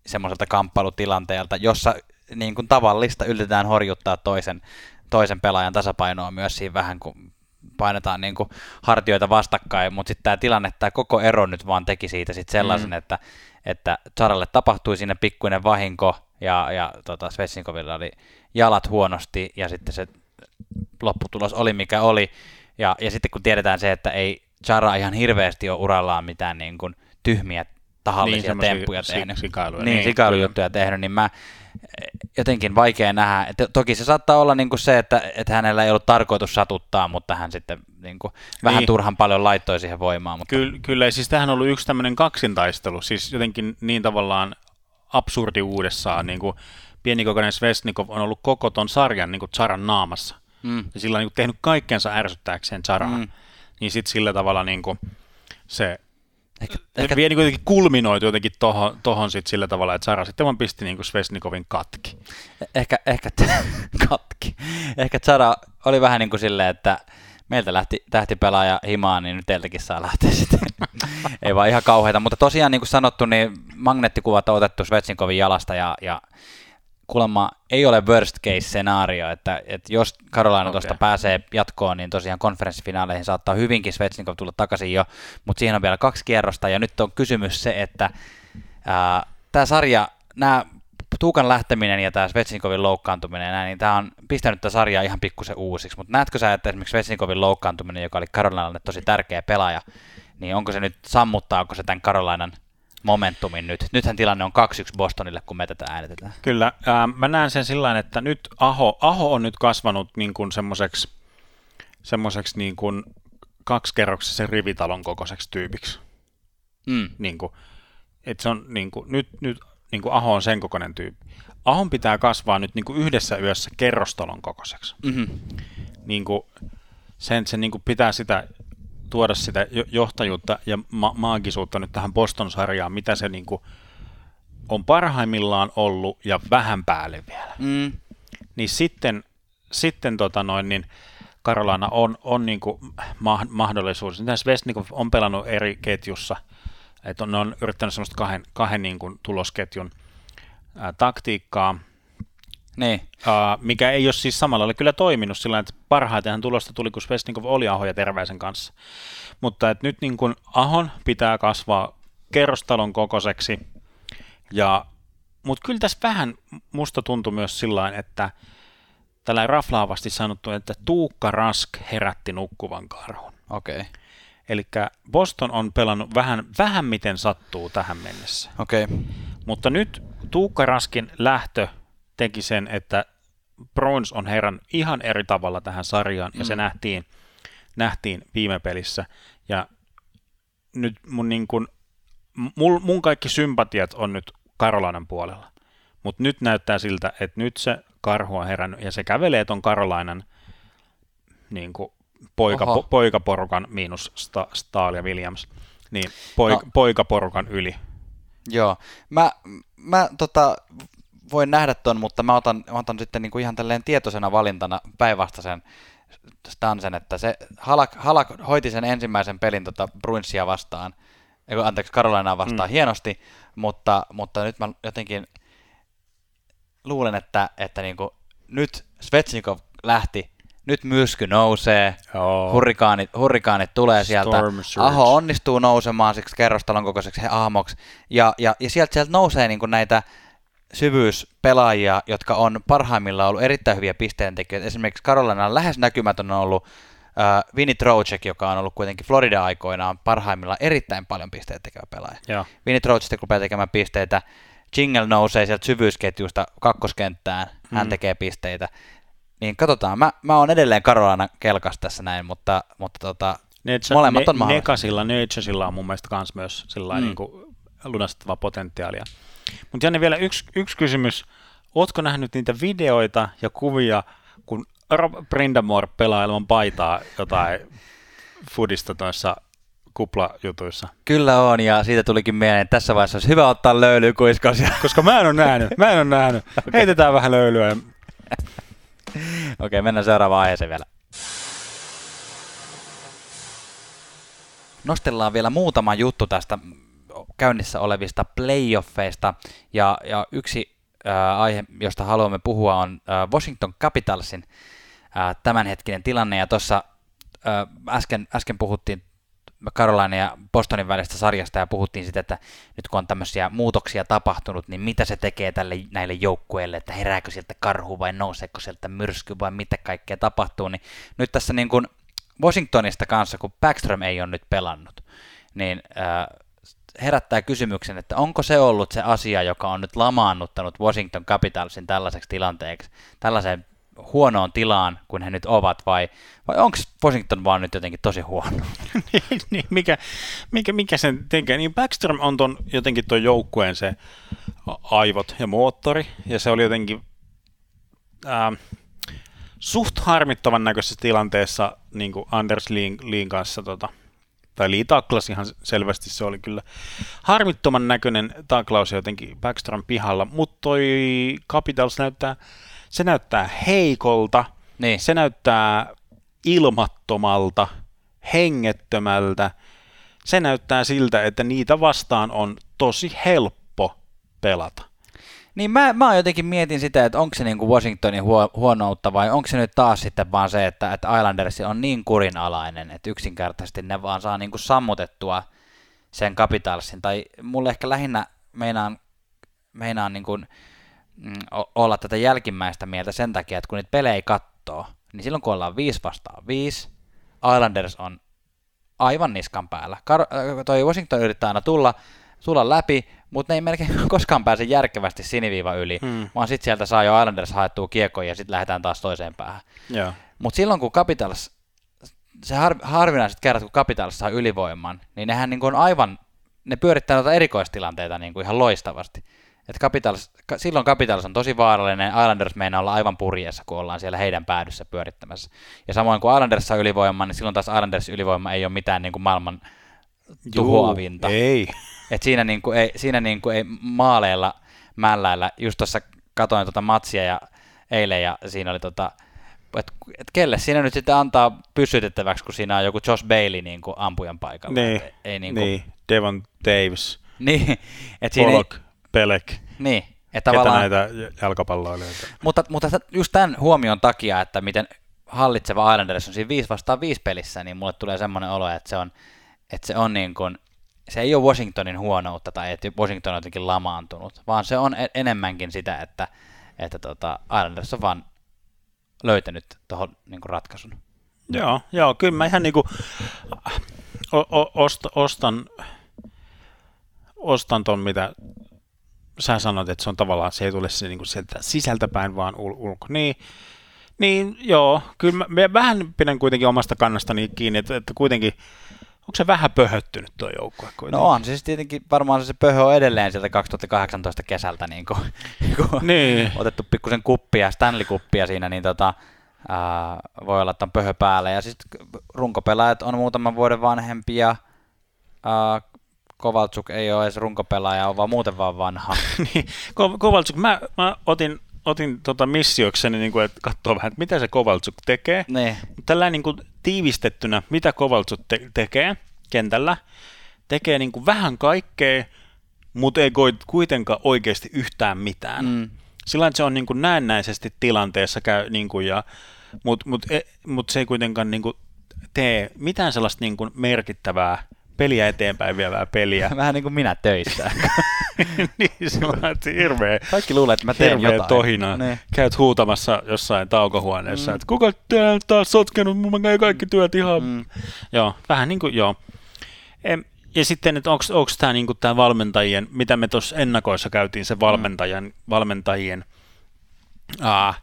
semmoiselta kamppailutilanteelta, jossa niin kuin tavallista yritetään horjuttaa toisen toisen pelaajan tasapainoa myös siinä vähän, kun painetaan niin kuin hartioita vastakkain, mutta sitten tämä tilanne, tämä koko ero nyt vaan teki siitä sitten sellaisen, mm. että, että Zaralle tapahtui sinne pikkuinen vahinko, ja, ja tota, Svetsinkovilla oli jalat huonosti, ja sitten se lopputulos oli mikä oli, ja, ja sitten kun tiedetään se, että ei Chara ihan hirveästi ole urallaan mitään niin kuin tyhmiä tahallisia semmosia temppuja si- tehnyt. sikailuja, Niin, niin, sikailujuttuja tehnyt, niin mä jotenkin vaikea nähdä. Et toki se saattaa olla niinku se, että, että hänellä ei ollut tarkoitus satuttaa, mutta hän sitten niinku vähän Niin. turhan paljon laittoi siihen voimaan. Mutta, Kyllä, kyllä, siis tämähän on ollut yksi tämmöinen kaksintaistelu, siis jotenkin niin tavallaan absurdiuudessaan, niin kuin pienikokoinen Svesnikov on ollut koko ton sarjan niin kuin naamassa. mm, Ja sillä on niin kuin tehnyt kaikkensa ärsyttääkseen Charaa. Mm. Mm. Niin sitten sillä tavalla niin kuin se ehkä, Ehkä... ehkä, Vie niin jotenkin kulminoitu jotenkin tohon, tohon sit sillä tavalla, että Sara sitten vaan pisti niin Svesnikovin katki. ehkä, ehkä katki. Ehkä Zara oli vähän niin kuin silleen, että meiltä lähti tähtipelaaja himaan, niin nyt teiltäkin saa lähteä sitten. Ei vaan ihan kauheita, mutta tosiaan niin kuin sanottu, niin magneettikuvat on otettu Svetsinkovin jalasta ja, ja kuulemma ei ole worst case scenaario, että, että jos Carolina Okei. tuosta pääsee jatkoon, niin tosiaan konferenssifinaaleihin saattaa hyvinkin Svetsnikov tulla takaisin jo, mutta siihen on vielä kaksi kierrosta ja nyt on kysymys se, että tämä sarja, nämä Tuukan lähteminen ja tämä Svetsnikovin loukkaantuminen näin, niin tämä on pistänyt tätä sarjaa ihan pikkusen uusiksi, mutta näetkö sä, että esimerkiksi Svetsnikovin loukkaantuminen, joka oli Carolinalle tosi tärkeä pelaaja, niin onko se nyt, sammuttaako se tämän Carolinan momentumin nyt? Nythän tilanne on 2-1 Bostonille, kun me tätä äänitetään. Kyllä, ää, mä näen sen sillä että nyt Aho, Aho on nyt kasvanut niin kuin semmoiseksi, semmoiseksi niin kuin kaksikerroksisen rivitalon kokoiseksi tyypiksi. Mm. Niin kuin, että se on niin kuin, nyt, nyt niin kuin Aho on sen kokoinen tyyppi. Ahon pitää kasvaa nyt niin kuin yhdessä yössä kerrostalon kokoiseksi. Mm-hmm. niin kuin, sen, sen niin kuin pitää sitä tuoda sitä jo- johtajuutta ja ma- maagisuutta nyt tähän Boston-sarjaan, mitä se niin kuin on parhaimmillaan ollut ja vähän päälle vielä. Mm. Niin sitten, sitten tota noin, niin Karolana on, on niin kuin ma- mahdollisuus. Tässä Vesnikov on pelannut eri ketjussa, että on, ne on yrittänyt semmoista kahden, kahden niin kuin tulosketjun ää, taktiikkaa, Niin. Uh, mikä ei ole siis samalla lailla kyllä toiminut sillä että parhaitenhan tulosta tuli, kun Svesnikov oli Aho ja Terväisen kanssa. Mutta et nyt niin kun Ahon pitää kasvaa kerrostalon kokoiseksi, ja, mutta kyllä tässä vähän musta tuntui myös sillä että tällä raflaavasti sanottu, että Tuukka Rask herätti nukkuvan karhun. Okei. Okay. Eli Boston on pelannut vähän, vähän miten sattuu tähän mennessä. Okei. Okay. Mutta nyt Tuukka Raskin lähtö teki sen, että Bruins on herännyt ihan eri tavalla tähän sarjaan, ja se Mm. nähtiin, nähtiin viime pelissä. Ja nyt mun, niin kun, mul, mun kaikki sympatiat on nyt Karolainen puolella. Mutta nyt näyttää siltä, että nyt se karhu on herännyt, ja se kävelee ton Karolainen niin kuin poika, Oho. po, poikaporukan miinus Sta, Stahl ja Williams, niin poik, No. no. poikaporukan yli. Joo. Mä, mä tota, voin nähdä ton, mutta mä otan, otan sitten niinku ihan tälleen tietoisena valintana päinvastaisen stansen, että se Halak, Halak hoiti sen ensimmäisen pelin tota Bruinsia vastaan, anteeksi, Carolinaa vastaan mm. Hienosti, mutta, mutta nyt mä jotenkin luulen, että, että niinku, nyt Svetsnikov lähti, nyt myrsky nousee, Joo. hurrikaanit, hurrikaanit tulee sieltä. Aho onnistuu nousemaan siksi kerrostalon kokoiseksi aamoksi. Ja, ja, ja sieltä, sieltä nousee niin kuin näitä syvyyspelaajia, jotka on parhaimmillaan ollut erittäin hyviä pisteentekijöitä. Esimerkiksi Carolina lähes näkymätön on ollut äh, Vinny Trocek, joka on ollut kuitenkin Florida-aikoinaan parhaimmillaan erittäin paljon pisteitä tekevä pelaaja. Joo. Vinny Trocek rupeaa tekemään pisteitä, Jingle nousee sieltä syvyysketjusta kakkoskenttään, hän Mm. tekee pisteitä. Niin katsotaan, mä, mä oon edelleen Carolina kelkas tässä näin, mutta, mutta tota, Neitsa, Molemmat on ne, mahdollisia. Nekasilla, Neitsasilla on mun mielestä kans myös sillä Mm. mm. niin kuin lunastettavaa potentiaalia. Mutta Janne vielä yksi, yksi kysymys. Ootko nähnyt niitä videoita ja kuvia, kun Rob Brindamore pelaa ilman paitaa jotain foodista noissa kuplajutuissa? Kyllä on, ja siitä tulikin mieleen, että tässä vaiheessa olisi hyvä ottaa löylykuiskaus. Ja... Koska mä en ole nähnyt, mä en ole nähnyt. Heitetään vähän löylyä. Okei, mennään seuraavaan aiheeseen vielä. Nostellaan vielä muutama juttu tästä käynnissä olevista playoffeista, ja, ja yksi ää, aihe, josta haluamme puhua, on ää, Washington Capitalsin ää, tämänhetkinen tilanne, ja tuossa äsken, äsken puhuttiin Carolina ja Bostonin välistä sarjasta ja puhuttiin sitä, että nyt kun on tämmöisiä muutoksia tapahtunut, niin mitä se tekee tälle, näille joukkueille, että herääkö sieltä karhu vai nouseeko sieltä myrsky vai mitä kaikkea tapahtuu, niin nyt tässä niin kuin Washingtonista kanssa, kun Backstrom ei ole nyt pelannut, niin äh, herättää kysymyksen, että onko se ollut se asia, joka on nyt lamaannuttanut Washington Capitalsin tällaiseksi tilanteeksi, tällaiseen huonoon tilaan, kun he nyt ovat, vai, vai onko Washington vaan nyt jotenkin tosi huono? niin, niin, mikä, mikä, mikä sen tekee? Niin Backstrom on ton, jotenkin tuon joukkueen se aivot ja moottori, ja se oli jotenkin ää, suht harmittavan näköisessä tilanteessa niin kuin Anders Leen kanssa, tota, tai Lee taklas ihan selvästi, se oli kyllä harmittoman näköinen taklaus jotenkin Backstrom pihalla, mutta toi Capitals näyttää, se näyttää heikolta, Niin. se näyttää ilmattomalta, hengettömältä, se näyttää siltä, että niitä vastaan on tosi helppo pelata. Niin mä, mä jotenkin mietin sitä, että onko se niinku Washingtonin huo, huonoutta vai onko se nyt taas sitten vaan se, että, että Islanders on niin kurinalainen, että yksinkertaisesti ne vaan saa niinku sammutettua sen Capitalsin. Tai mulle ehkä lähinnä meinaan, meinaan niinku, mm, olla tätä jälkimmäistä mieltä sen takia, että kun niitä pelejä kattoo, niin silloin kun ollaan 5 vastaan 5, Islanders on aivan niskan päällä. Kar- äh, toi Washington yrittää aina tulla, tulla läpi, mutta ne ei melkein koskaan pääse järkevästi siniviiva yli, Hmm. vaan sitten sieltä saa jo Islanders haettua kiekkoja ja sitten lähdetään taas toiseen päähän. Joo. Mutta silloin kun Capitals, se har, harvinaiset kerrat kun Capitals saa ylivoiman, niin nehän niin on aivan, ne pyörittää noita erikoistilanteita niin kuin ihan loistavasti. Et Capitals, ka, silloin Capitals on tosi vaarallinen, Islanders meinaa olla aivan purjeessa, kun ollaan siellä heidän päädyssä pyörittämässä. Ja samoin kuin Islanders saa ylivoiman, niin silloin taas Islanders ylivoima ei ole mitään niin kuin maailman tuhoavinta. Ei. Et siinä, niinku ei, siinä niinku ei maaleilla mälläillä. Just tuossa katoin tuota matsia ja eilen ja siinä oli tota, että et kelle siinä nyt sitten antaa pysytettäväksi, kun siinä on joku Josh Bailey niinku ampujan paikalla. Niin, Et ei niinku, niin. Devon Davis, niin, et siinä ei, Pollock, Pelek, niin, että ketä tavallaan, näitä jalkapalloilijoita. mutta, mutta just tämän huomion takia, että miten hallitseva Islanders on siinä 5 vastaan 5 pelissä, niin mulle tulee semmoinen olo, että se on, että se on niin kuin, se ei ole Washingtonin huonoutta tai että Washington on jotenkin lamaantunut, vaan se on enemmänkin sitä, että, että tota, Islanders on vaan löytänyt tuohon niin ratkaisun. Joo, joo, kyllä mä ihan niinku o- o- ost, ostan, ostan ton, mitä sä sanoit, että se on tavallaan, se ei tule se niinku sieltä sisältäpäin, vaan ul- ulko. Niin, niin joo, kyllä mä, mä vähän pidän kuitenkin omasta kannastani kiinni, että, että kuitenkin, onko se vähän pöhöttynyt tuo joukkue kuitenkin? No on, siis tietenkin varmaan se pöhö on edelleen sieltä 2018 kesältä niin kuin, Niin. otettu pikkusen kuppia, Stanley-kuppia siinä, niin tota, ää, voi olla, että on pöhö päällä. Ja sitten runkopelaajat on muutaman vuoden vanhempia. Ää, Kovaltsuk ei ole edes runkopelaaja, on vaan muuten vaan vanha. niin, Ko- Kovaltsuk, mä, mä otin, otin tota missiokseni, niin kuin, että katsoa vähän, että mitä se Kovaltsuk tekee. niin, Tällä niin kuin tiivistettynä, mitä Kovaltsuk te- tekee kentällä, tekee niin kuin vähän kaikkea, mutta ei kuitenkaan oikeasti yhtään mitään. Mm. Sillä että se on niin kuin näennäisesti tilanteessa, käy, niin kuin ja, mutta mut, e- mut se ei kuitenkaan niin kuin tee mitään sellaista niin kuin merkittävää peliä eteenpäin vievää peliä. vähän niin kuin minä töissä. niin, sillä että hirveä, Kaikki luulee, että mä teen hirveä jotain. tohina. Niin. Käyt huutamassa jossain taukohuoneessa, mm. että kuka täällä on taas sotkenut, mun kaikki työt ihan... Mm. Joo, vähän niin kuin, joo. Em, Ja sitten, että onko tämä niinku tää valmentajien, mitä me tuossa ennakoissa käytiin, se valmentajan, valmentajien aa,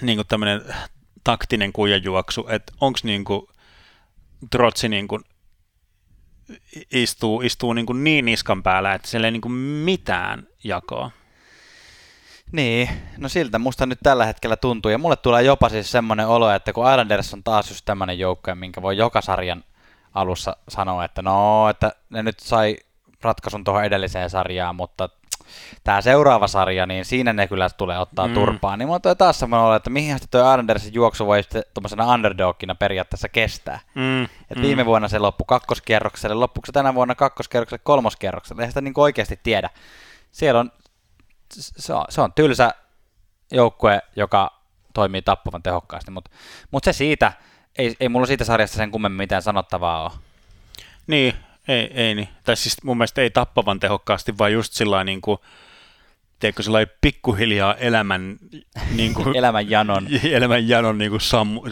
niinku tämmöinen taktinen kujajuoksu, että onko niinku Trotsi niinku istuu, istuu niinku niin niskan päällä, että siellä ei niinku mitään jakoa. Niin, no siltä musta nyt tällä hetkellä tuntuu. Ja mulle tulee jopa siis semmoinen olo, että kun Islanders on taas just tämmöinen joukko, minkä voi joka sarjan alussa sanoa, että no, että ne nyt sai ratkaisun tuohon edelliseen sarjaan, mutta tämä seuraava sarja, niin siinä ne kyllä tulee ottaa Mm. mm. turpaan. Niin mulla tulee taas semmoinen olo, että mihin asti tuo Islandersin juoksu voi sitten tuommoisena underdogina periaatteessa kestää. Mm, Et viime vuonna se loppui kakkoskierrokselle, loppuiko se tänä vuonna kakkoskierrokselle, kolmoskierrokselle, eihän sitä niin oikeasti tiedä. Siellä on, se on, se on tylsä joukkue, joka toimii tappavan tehokkaasti, mutta mut se siitä, ei, ei mulla siitä sarjasta sen kummemmin mitään sanottavaa ole. Niin, ei, ei niin. Tai siis mun mielestä ei tappavan tehokkaasti, vaan just sillä niin kuin, teekö sellainen pikkuhiljaa elämän, niin kuin, Elämän janon. elämän janon niin kuin sammu,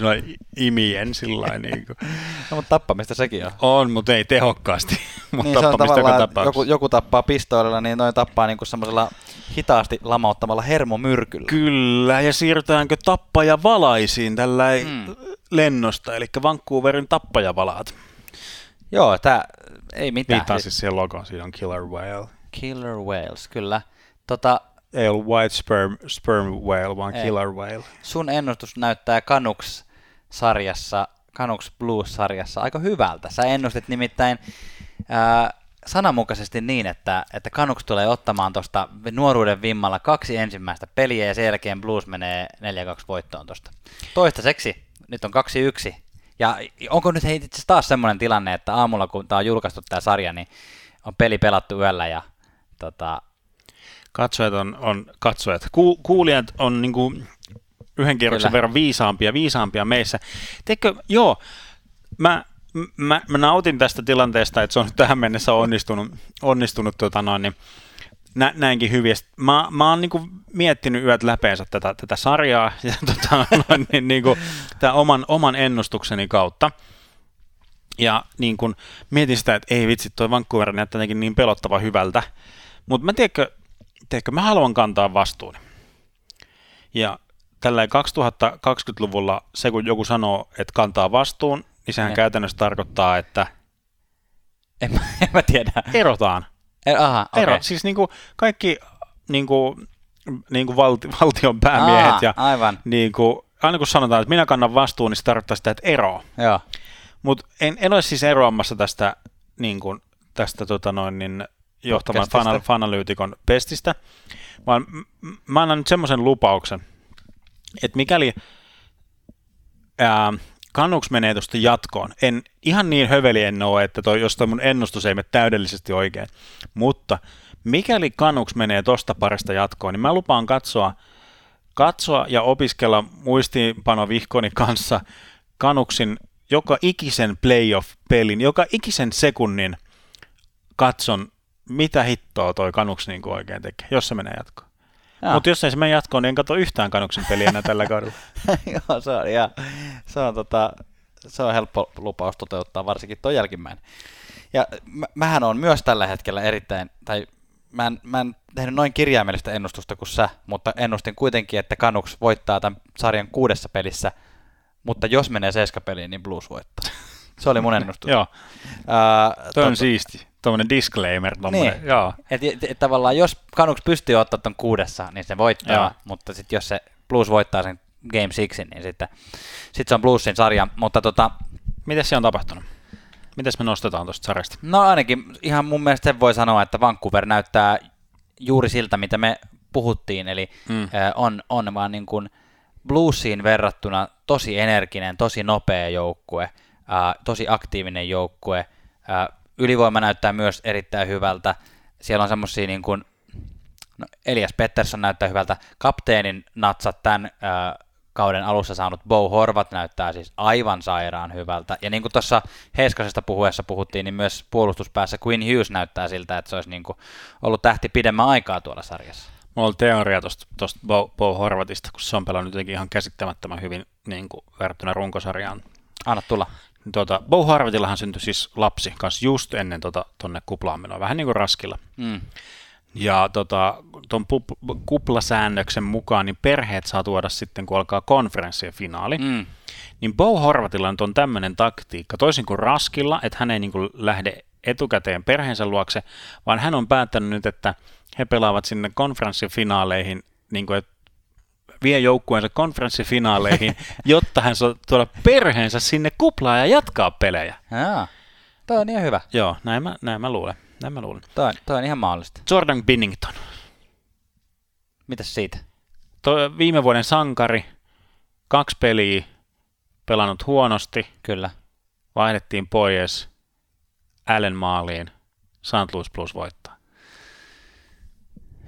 imien sillä niin kuin. No, mutta tappamista sekin on. On, mutta ei tehokkaasti. mutta niin se on tappamista joka joku, joku tappaa pistoolilla, niin noin tappaa niinku semmoisella hitaasti lamauttamalla hermomyrkyllä. Kyllä, ja siirrytäänkö tappajavalaisiin tällä Mm. lennosta, eli Vancouverin tappajavalaat. Joo, tää ei mitään. Viittaa siis siihen logoon, siinä on Killer Whale. Killer Whales, kyllä. Tota, Ei ollut White Sperm, sperm Whale, vaan Ei. Killer Whale. sun ennustus näyttää Canucks-sarjassa, Canucks Blues-sarjassa aika hyvältä. Sä ennustit nimittäin ää, sananmukaisesti niin, että, että Canucks tulee ottamaan tuosta nuoruuden vimmalla kaksi ensimmäistä peliä ja sen jälkeen Blues menee 4-2 voittoon tuosta. Toistaiseksi, nyt on 2-1. Ja onko nyt hei, itse taas semmoinen tilanne, että aamulla kun tämä on julkaistu tämä sarja, niin on peli pelattu yöllä ja tota, Katsojat on, on katsojat. Ku, kuulijat on niinku yhden kierroksen Kyllä. verran viisaampia, viisaampia meissä. Teikö, joo, mä, mä, mä, nautin tästä tilanteesta, että se on tähän mennessä onnistunut, onnistunut tota noin, niin nä, näinkin hyvin. Mä, mä oon niinku miettinyt yöt läpeensä tätä, tätä sarjaa ja tota, niin, niinku, tämän oman, oman ennustukseni kautta. Ja niin kun mietin sitä, että ei vitsi, toi Vancouver näyttää jotenkin niin pelottava hyvältä. Mutta mä tiedätkö, tiedätkö, mä haluan kantaa vastuun. Ja tällä 2020-luvulla se, kun joku sanoo, että kantaa vastuun, niin sehän Ne. käytännössä tarkoittaa, että en, mä, en mä tiedä. erotaan. Eh, Aha. Ero, siis niin kuin kaikki niin kuin, niin kuin valti, valtion päämiehet Aa, ja aivan. niin kuin, aina kun sanotaan, että minä kannan vastuun, niin se tarkoittaa sitä, että ero. Mutta en, en ole siis eroamassa tästä, niin kuin, tästä tota noin, niin, Podcastista. fan, fanalyytikon pestistä, vaan mä annan nyt semmoisen lupauksen, että mikäli ää, Canucks menee tuosta jatkoon, en ihan niin höveli en ole, että toi, jos toi mun ennustus ei mene täydellisesti oikein, mutta mikäli Canucks menee tosta parista jatkoon, niin mä lupaan katsoa, katsoa ja opiskella muistiinpanovihkoni kanssa Kanuksin joka ikisen playoff-pelin, joka ikisen sekunnin katson, mitä hittoa toi Kanuks niin oikein tekee, jos se menee jatkoon. Mutta jos ei se mene jatkoon, niin en katso yhtään Kanuksen peliä enää tällä kaudella. Joo, se on, ja, se on, tota, se on helppo lupaus toteuttaa, varsinkin tuo jälkimmäinen. Ja mä, mähän on myös tällä hetkellä erittäin, tai mä en, mä en tehnyt noin kirjaimellista ennustusta kuin sä, mutta ennustin kuitenkin, että Canucks voittaa tämän sarjan kuudessa pelissä, mutta jos menee seiskapeliin, niin Blues voittaa. Se oli mun ennustus. Joo, Ää, toi on tota- siisti. Tuommoinen disclaimer. Tommonen. Niin. Joo. Et, et, et, tavallaan jos Canucks pystyy ottaa ton kuudessa, niin se voittaa, Joo. mutta sitten jos se Blues voittaa sen Game Sixin, niin sitten sit se on Bluesin sarja. Mutta tota, Mitäs se on tapahtunut? Mitäs me nostetaan tuosta sarjasta? no ainakin ihan mun mielestä sen voi sanoa, että Vancouver näyttää juuri siltä, mitä me puhuttiin, eli Mm. on, on vaan niin kuin Bluesiin verrattuna tosi energinen, tosi nopea joukkue, tosi aktiivinen joukkue. Ylivoima näyttää myös erittäin hyvältä. Siellä on semmosia niin kuin, no Elias Pettersson näyttää hyvältä. Kapteenin natsat tämän ää, kauden alussa saanut Bo Horvat näyttää siis aivan sairaan hyvältä. Ja niin kuin tuossa Heiskasesta puhuessa puhuttiin, niin myös puolustuspäässä Quinn Hughes näyttää siltä, että se olisi niin kuin ollut tähti pidemmän aikaa tuolla sarjassa. Mulla oli teoria tuosta Bo, Bo Horvatista, kun se on pelannut jotenkin ihan käsittämättömän hyvin niin kuin verrattuna runkosarjaan. Anna tulla. Tuota, Bo Harvetillahan syntyi siis lapsi kanssa just ennen tota, tonne kuplaan menoa, vähän niin kuin raskilla. Mm. Ja tota, tuon pu- kuplasäännöksen mukaan niin perheet saa tuoda sitten, kun alkaa konferenssien finaali. Mm. Niin Bo Horvatilla on on tämmöinen taktiikka, toisin kuin Raskilla, että hän ei niin kuin lähde etukäteen perheensä luokse, vaan hän on päättänyt nyt, että he pelaavat sinne konferenssifinaaleihin, niin kuin, että vie joukkueensa konferenssifinaaleihin, jotta hän saa tuoda perheensä sinne kuplaan ja jatkaa pelejä. Jaa. Toi on ihan hyvä. Joo, näin mä, näin mä luulen. Näin mä luulen. Toi, on- toi on ihan mahdollista. Jordan Binnington. Mitäs siitä? Toi viime vuoden sankari, kaksi peliä, pelannut huonosti, Kyllä. vaihdettiin pois, Allen maaliin, St. Louis Blues voittaa.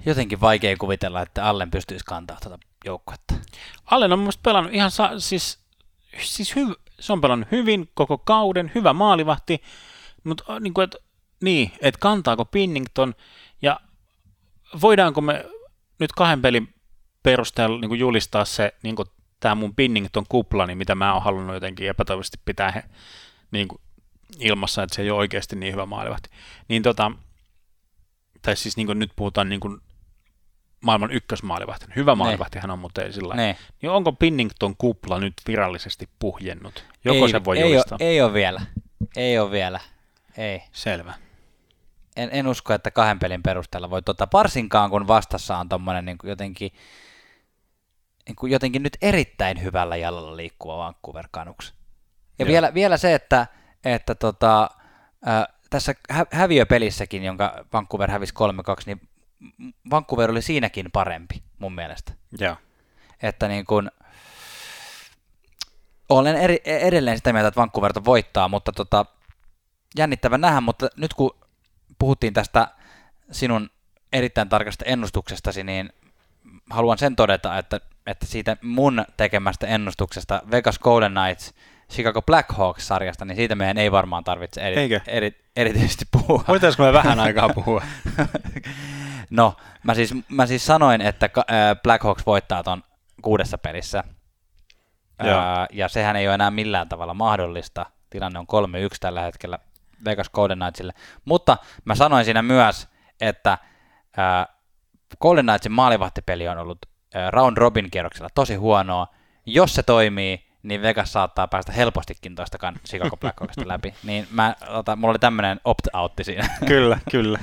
Jotenkin vaikea kuvitella, että Allen pystyisi kantaa tuota joukkuetta. Allen on mun mielestä pelannut ihan sa- siis, siis hyv- se on pelannut hyvin koko kauden, hyvä maalivahti, mutta niin kuin, et, niin, että kantaako Pinnington ja voidaanko me nyt kahden pelin perusteella niin kuin julistaa se niin kuin tämä mun Pinnington kupla, niin mitä mä oon halunnut jotenkin epätoivoisesti pitää he, niin kuin ilmassa, että se ei ole oikeasti niin hyvä maalivahti. Niin tota, tai siis niin kuin nyt puhutaan niin kuin maailman ykkösmaalivahti. Hyvä Niin. maalivahti hän on, mutta ei sillä. Ne. Niin onko Pinnington kupla nyt virallisesti puhjennut? Joko ei, se voi ei julistaa? Ole, ei ole vielä. Ei ole vielä. Ei. Selvä. En, en usko, että kahden pelin perusteella voi tota, varsinkaan kun vastassa on tommonen niin jotenkin, niin kuin jotenkin nyt erittäin hyvällä jalalla liikkuva Vancouver Canucks. Ja Joo. vielä, vielä se, että, että tota, ää, tässä hä- häviöpelissäkin, jonka Vancouver hävisi 3-2, niin Vancouver oli siinäkin parempi mun mielestä. Joo. Että niin kun, olen eri, edelleen sitä mieltä, että Vancouver voittaa, mutta tota, jännittävä nähdä, mutta nyt kun puhuttiin tästä sinun erittäin tarkasta ennustuksestasi, niin haluan sen todeta, että, että siitä mun tekemästä ennustuksesta Vegas Golden Knights Chicago Blackhawks-sarjasta, niin siitä meidän ei varmaan tarvitse eri, Eikö? eri, erityisesti puhua. Voitaisiko me vähän aikaa puhua? No, mä siis, mä siis sanoin, että ka- ää, Blackhawks voittaa ton kuudessa pelissä. Joo. Ää, ja sehän ei ole enää millään tavalla mahdollista. Tilanne on 3-1 tällä hetkellä Vegas Golden Knightsille. Mutta mä sanoin siinä myös, että ää, Golden Knightsin maalivahtipeli on ollut ää, round robin kierroksella tosi huonoa. Jos se toimii, niin Vegas saattaa päästä helpostikin toista kan- Chicago Blackhawksista läpi. Niin mä, ota, mulla oli tämmönen opt-outti siinä. kyllä, kyllä.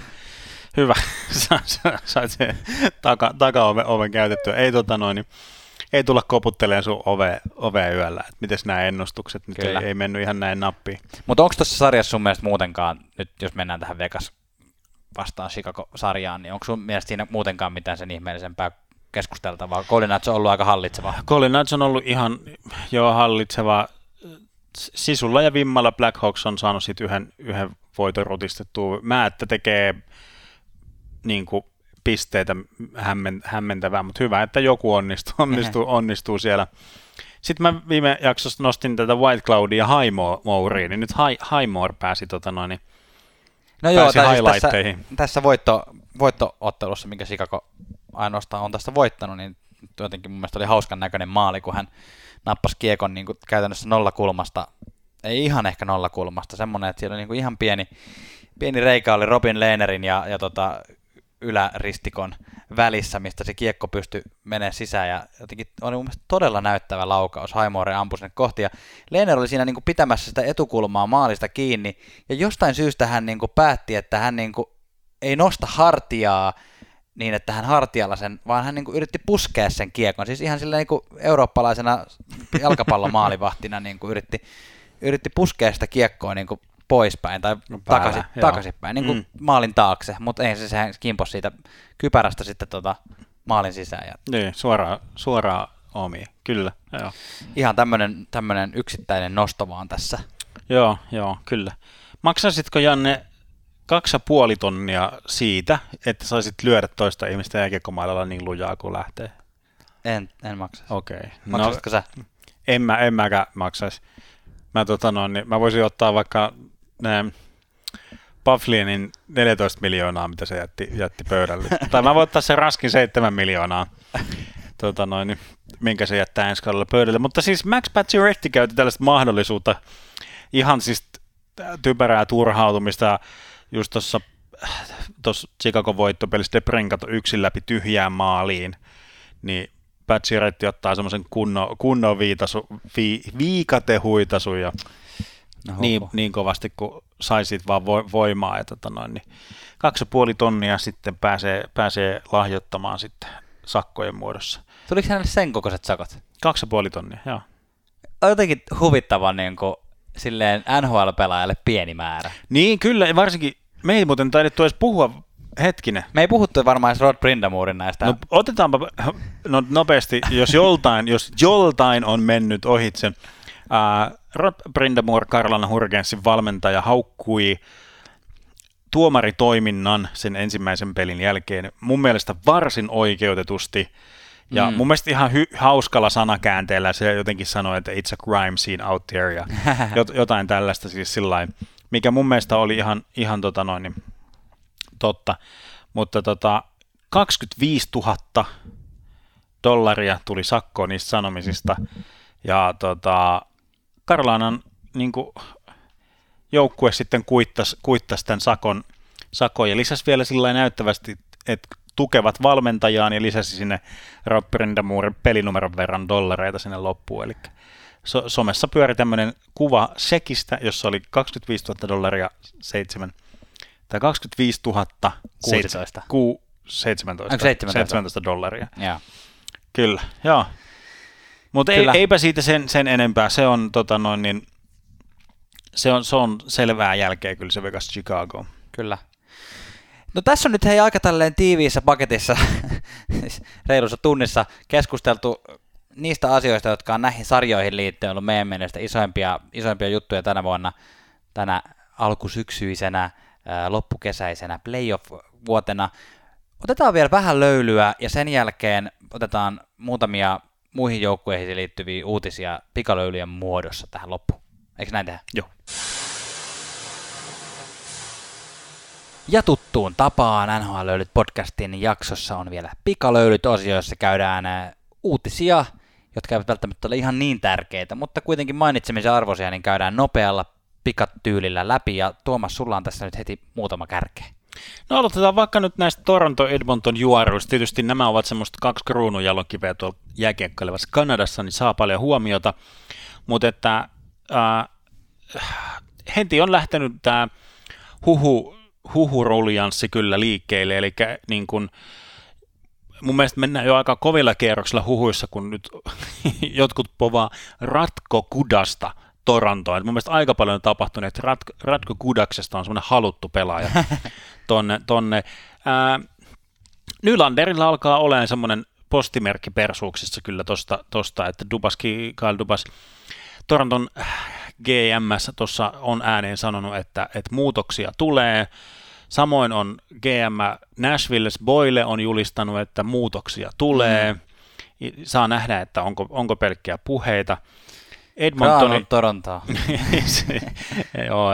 Hyvä. Sa- sa- Sait sen taka, takaoven oven käytettyä. Ei, tota noin, niin, ei tulla koputteleen sun ove, ovea yöllä. Et mites nämä ennustukset nyt Kyllä. ei, ei, mennyt ihan näin nappiin. Mutta onko tuossa sarjassa sun mielestä muutenkaan, nyt jos mennään tähän Vegas vastaan Chicago-sarjaan, niin onko sun mielestä siinä muutenkaan mitään sen ihmeellisempää keskusteltavaa? Golden Knights on ollut aika hallitseva. Colin Knights on ollut ihan jo hallitseva. Sisulla ja vimmalla Blackhawks on saanut sit yhden, yhden voiton rutistettua. Määttä tekee niin kuin, pisteitä hämmen, hämmentävää, mutta hyvä, että joku onnistuu, onnistuu, onnistuu siellä. Sitten mä viime jaksossa nostin tätä White Cloudia ja Highmourea, niin nyt High, Highmore pääsi tota noin, niin No joo, tai siis tässä, tässä voitto, voittoottelussa, minkä Chicago ainoastaan on tästä voittanut, niin jotenkin mun mielestä oli hauskan näköinen maali, kun hän nappasi kiekon niin kuin käytännössä nolla kulmasta, ei ihan ehkä nolla kulmasta, semmoinen, että siellä oli niin kuin ihan pieni, pieni reikä oli Robin Lehnerin ja, ja tota, yläristikon välissä, mistä se kiekko pystyi menemään sisään ja jotenkin oli mun mielestä todella näyttävä laukaus. Haimore ampui sinne kohti ja Lehner oli siinä niin kuin pitämässä sitä etukulmaa maalista kiinni ja jostain syystä hän niin kuin päätti, että hän niin kuin ei nosta hartiaa niin, että hän hartialla sen, vaan hän niin kuin yritti puskea sen kiekon. Siis ihan sillä niin kuin eurooppalaisena jalkapallomaalivahtina niin kuin yritti, yritti puskea sitä kiekkoa niin kuin poispäin tai No päällä, takaisin, joo. takaisinpäin, niin kuin Mm. maalin taakse, mutta ei se, sehän kimpos siitä kypärästä sitten tota maalin sisään. Ja niin, suoraan, suoraan omiin. Kyllä, joo. ihan tämmöinen, tämmöinen yksittäinen nosto vaan tässä. Joo, joo, kyllä. Maksaisitko Janne kaksi puoli tonnia siitä, että saisit lyödä toista ihmistä jääkiekkomailalla niin lujaa kuin lähtee? En, en maksa. Okei. Okay. Maksatko sä? en, mä, en mäkään maksaisi. Mä, tota noin, niin mä voisin ottaa vaikka ne Pavlinin 14 miljoonaa, mitä se jätti, jätti pöydälle. tai mä voin ottaa sen raskin 7 miljoonaa, tota noin, niin, minkä se jättää ensi kaudella pöydälle. Mutta siis Max Pacioretty käytti tällaista mahdollisuutta, ihan siis typerää turhautumista just tuossa Chicago voittopelissä Debren yksin läpi tyhjään maaliin, niin Pacioretty ottaa semmoisen kunnon, kunnon viitasu, vi, viikatehuitasu ja Niin, niin kovasti, kun saisit vaan vo, voimaa. Ja tota noin, niin kaksi ja puoli tonnia sitten pääsee, pääsee lahjoittamaan sitten sakkojen muodossa. Tuliko hänelle sen kokoiset sakot? Kaksi ja puoli tonnia, joo. On jotenkin huvittava niin kuin, silleen NHL-pelaajalle pieni määrä. Niin kyllä, varsinkin me ei muuten taidettu edes puhua hetkinen. Me ei puhuttu varmaan edes Rod Brindamurin näistä. No otetaanpa no, nopeasti, jos joltain, jos joltain on mennyt ohitse. Uh, Rod Brindamore, Karlan Hurgensin valmentaja, haukkui tuomaritoiminnan sen ensimmäisen pelin jälkeen mun mielestä varsin oikeutetusti. Ja Mm. mun mielestä ihan hy- hauskalla sanakäänteellä se jotenkin sanoi, että it's a crime scene out there ja jot- jotain tällaista siis sillain, mikä mun mielestä oli ihan, ihan tota noin, niin, totta. Mutta tota, 25 000 dollaria tuli sakkoa niistä sanomisista. Ja tota, Karolainan niin joukkue sitten kuittasi, kuittasi tämän sakon, sakon ja lisäsi vielä sillä näyttävästi, että tukevat valmentajaan ja lisäsi sinne Rob Brindamurin pelinumeron verran dollareita sinne loppuun. Eli so- somessa pyöri tämmöinen kuva sekistä, jossa oli 25 000 dollaria 7 tai 25 000 16. Ku, 17, 17? 17 dollaria. Joo. Kyllä, joo. Mutta ei, eipä siitä sen, sen enempää. Se on, tota noin, niin, se on, se on selvää jälkeä kyllä se Vegas Chicago. Kyllä. No tässä on nyt hei aika tälleen tiiviissä paketissa, reilussa tunnissa, keskusteltu niistä asioista, jotka on näihin sarjoihin liittyen ollut meidän mielestä isoimpia, isoimpia juttuja tänä vuonna, tänä alkusyksyisenä, loppukesäisenä, playoff-vuotena. Otetaan vielä vähän löylyä ja sen jälkeen otetaan muutamia muihin joukkueihin liittyviä uutisia pikalöylyjen muodossa tähän loppuun. Eikö näin tehdä? Joo. Ja tuttuun tapaan NHL Löylyt podcastin jaksossa on vielä pikalöylyt-osio, jossa käydään ää, uutisia, jotka eivät välttämättä ole ihan niin tärkeitä, mutta kuitenkin mainitsemisen arvoisia, niin käydään nopealla pikatyylillä läpi. Ja Tuomas, sulla on tässä nyt heti muutama kärkeä. No aloitetaan vaikka nyt näistä Toronto Edmonton juoruista. Tietysti nämä ovat semmoista kaksi kruunun jalokiveä tuolla jääkiekkoilevassa Kanadassa, niin saa paljon huomiota. Mutta että äh, heti on lähtenyt tämä huhu, huhuruljanssi kyllä liikkeelle, eli niin kun, mun mielestä mennään jo aika kovilla kierroksilla huhuissa, kun nyt jotkut povaa Ratko Kudasta Torontoon. Et mun mielestä aika paljon on tapahtunut, että Ratko, Ratko Kudaksesta on semmoinen haluttu pelaaja tonne. tonne. Ää, Nylanderilla alkaa olemaan semmoinen postimerkki persuuksissa kyllä tosta, tosta että Dubaski, Kyle Dubas, Toronton GMS tuossa on ääneen sanonut, että, että muutoksia tulee. Samoin on GM Nashville Boyle on julistanut, että muutoksia tulee. Mm. Saa nähdä, että onko, onko pelkkiä puheita. Edmontoni... Torontoa. Joo,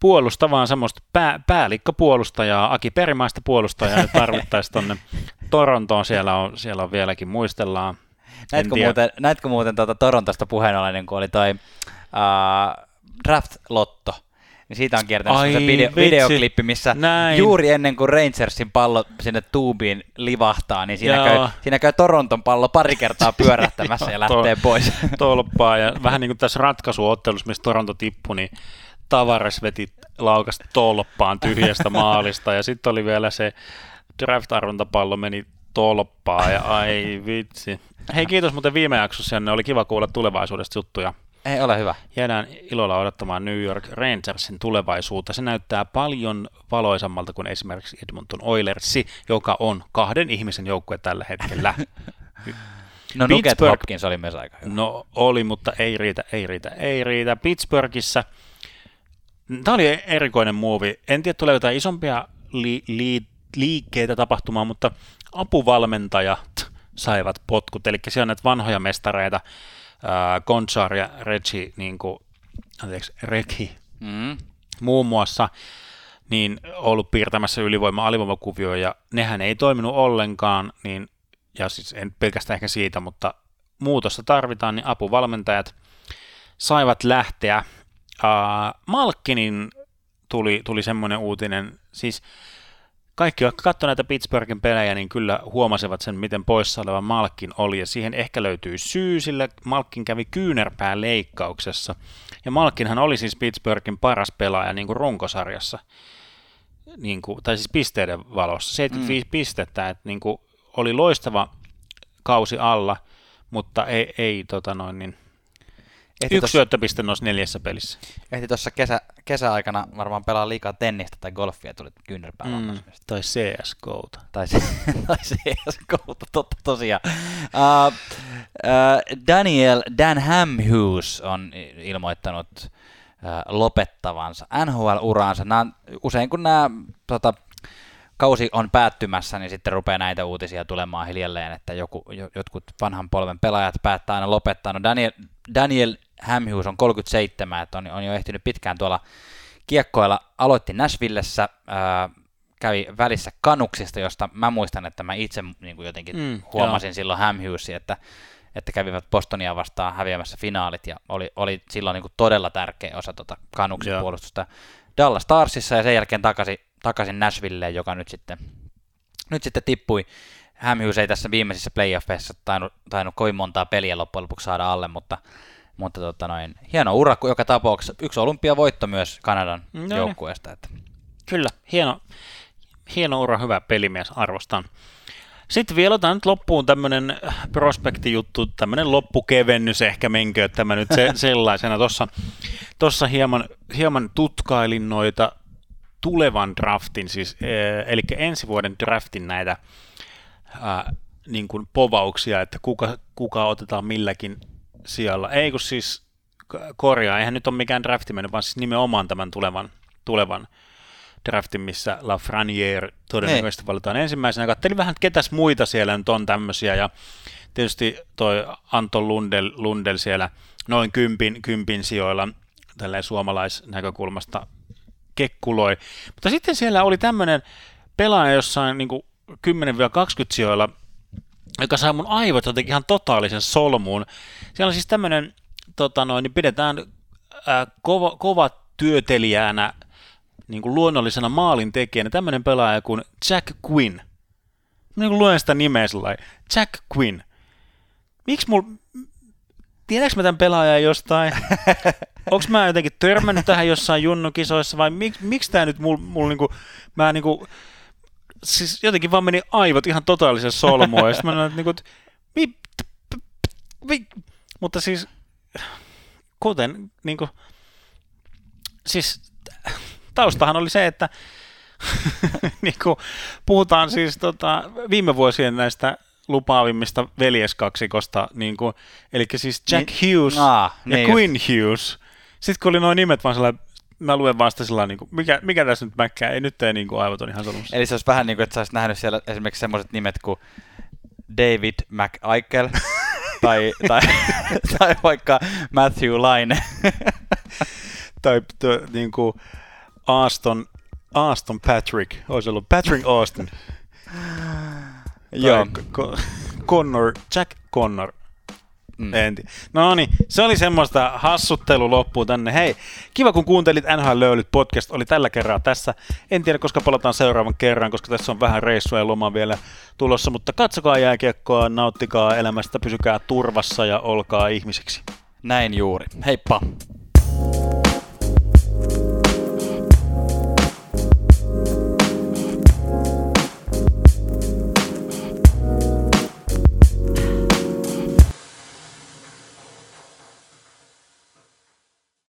puolusta vaan semmoista pää, päällikköpuolustajaa, Aki Perimaista puolustajaa tarvittaisiin tuonne Torontoon, siellä on, siellä on vieläkin muistellaan. Näetkö muuten, näetkö muuten tuota Torontosta puheen ollen, kun oli toi uh, draft-lotto, niin siitä on kiertänyt Ai, se video, vitsi. videoklippi, missä Näin. juuri ennen kuin Rangersin pallo sinne tuubiin livahtaa, niin siinä, Joo. käy, siinä käy Toronton pallo pari kertaa pyörähtämässä ja lähtee pois. Tolppaa ja vähän niin kuin tässä ratkaisuottelussa, missä Toronto tippui, niin Tavares veti laukasta tolppaan tyhjästä maalista ja sitten oli vielä se draft-arvontapallo meni tolppaan ja ai vitsi. Hei kiitos muuten viime jaksossa, Janne. Oli kiva kuulla tulevaisuudesta juttuja. Ei ole hyvä. Jäädään ilolla odottamaan New York Rangersin tulevaisuutta. Se näyttää paljon valoisammalta kuin esimerkiksi Edmonton Oilersi, joka on kahden ihmisen joukkue tällä hetkellä. No Nuket Pittsburgh- Hopkins oli myös aika hyvä. No oli, mutta ei riitä, ei riitä, ei riitä. Pittsburghissa, tämä oli erikoinen muovi. En tiedä, tulee jotain isompia li- li- liikkeitä tapahtumaan, mutta apuvalmentajat saivat potkut. Eli siellä on näitä vanhoja mestareita, Gonchar ja Reggie, niin kuin, anteeksi, Reki, Mm. muun muassa, niin ollut piirtämässä ylivoima-alivoimakuvioja, ja nehän ei toiminut ollenkaan, niin, ja siis en pelkästään ehkä siitä, mutta muutosta tarvitaan, niin apuvalmentajat saivat lähteä. Uh, Malkkinin tuli, tuli semmoinen uutinen, siis kaikki, jotka katsoivat näitä Pittsburghin pelejä, niin kyllä huomasivat sen, miten poissa oleva Malkin oli, ja siihen ehkä löytyy syy, sillä Malkin kävi kyynärpään leikkauksessa, ja Malkinhan oli siis Pittsburghin paras pelaaja niin kuin runkosarjassa, niin kuin, tai siis pisteiden valossa, 75 mm. pistettä, että niin kuin, oli loistava kausi alla, mutta ei, ei tota noin, niin, Ehti yksi tossa, syöttöpiste noissa neljässä pelissä. ehti tuossa kesä, kesäaikana varmaan pelaa liikaa tennistä tai golfia, tuli kyynärpää Mm, tai CSGOta. Tai, tai CSGO, totta tosiaan. Uh, uh, Daniel Dan Hamhus on ilmoittanut uh, lopettavansa NHL-uraansa. Nämä, usein kun nämä tota, kausi on päättymässä, niin sitten rupeaa näitä uutisia tulemaan hiljalleen, että joku, jo, jotkut vanhan polven pelaajat päättää aina lopettaa. No Daniel, Daniel Hamhus on 37, että on, on jo ehtinyt pitkään tuolla kiekkoilla. Aloitti Nashvillessä, ää, kävi välissä kanuksista, josta mä muistan, että mä itse niin kuin jotenkin mm, huomasin joo. silloin Ham Hughesin, että, että kävivät Bostonia vastaan häviämässä finaalit ja oli, oli silloin niin kuin todella tärkeä osa tota kanuksen joo. puolustusta Dallas Starsissa ja sen jälkeen takaisin, takaisin Nashvilleen, joka nyt sitten, nyt sitten tippui. Hughes ei tässä viimeisissä playoffeissa tainnut, tainnut kovin montaa peliä loppujen lopuksi saada alle, mutta mutta tota noin, hieno ura joka tapauksessa. Yksi olympiavoitto myös Kanadan no niin. joukkueesta. Että. Kyllä, hieno, hieno ura, hyvä pelimies, arvostan. Sitten vielä otan nyt loppuun tämmöinen prospektijuttu, tämmöinen loppukevennys ehkä menkö, että mä nyt se, sellaisena. Tuossa tossa hieman, hieman tutkailin noita tulevan draftin, siis, e, eli ensi vuoden draftin näitä ää, niin kuin povauksia, että kuka, kuka otetaan milläkin sijalla. Ei kun siis korjaa, eihän nyt ole mikään drafti mennyt, vaan siis nimenomaan tämän tulevan, tulevan draftin, missä Lafreniere todennäköisesti Ei. valitaan ensimmäisenä. Kattelin vähän, ketäs muita siellä nyt on tämmöisiä, ja tietysti toi Anton Lundel, Lundel siellä noin kympin, kympin sijoilla tälleen suomalaisnäkökulmasta kekkuloi. Mutta sitten siellä oli tämmöinen pelaaja jossain niin 10-20 sijoilla, joka sai mun aivot jotenkin ihan totaalisen solmuun. Siellä on siis tämmöinen, tota noin, niin pidetään ää, kova, kova työtelijänä niin kuin luonnollisena maalin tekijänä tämmöinen pelaaja kuin Jack Quinn. Niin kuin luen sitä nimeä sellainen. Jack Quinn. Miksi mulla... Tiedätkö mä tämän pelaajan jostain? Onko mä jotenkin törmännyt tähän jossain junnukisoissa vai mik, miksi tämä nyt mulla mul, niinku, mä niinku, siis jotenkin vaan meni aivot ihan totaalisen solmuun ja sitten mä näin, niinku, mi, mi, mutta siis kuten niinku, siis taustahan oli se, että niin kuin puhutaan siis tota, viime vuosien näistä lupaavimmista veljeskaksikosta, niin kuin, eli siis Jack niin, Hughes aa, ja niin Quinn just. Hughes. Sitten kun oli noin nimet vaan sellainen, mä luen vasta sillä niin kuin, mikä, mikä tässä nyt mäkkää, ei nyt tee niin kuin aivot on ihan solmussa. Eli se olisi vähän niin kuin, että sä olisit nähnyt siellä esimerkiksi semmoiset nimet kuin David McAikel tai, tai, tai vaikka Matthew Laine. tai to, niin kuin, Aston, Aston Patrick, olisi ollut Patrick Austin. Joo. Connor, Jack Connor. Mm. En No niin, se oli semmoista hassuttelu loppuun tänne. Hei, kiva kun kuuntelit NHL Löylyt podcast, oli tällä kerraa tässä. En tiedä, koska palataan seuraavan kerran, koska tässä on vähän reissua ja loma vielä tulossa, mutta katsokaa jääkiekkoa, nauttikaa elämästä, pysykää turvassa ja olkaa ihmisiksi. Näin juuri. Heippa!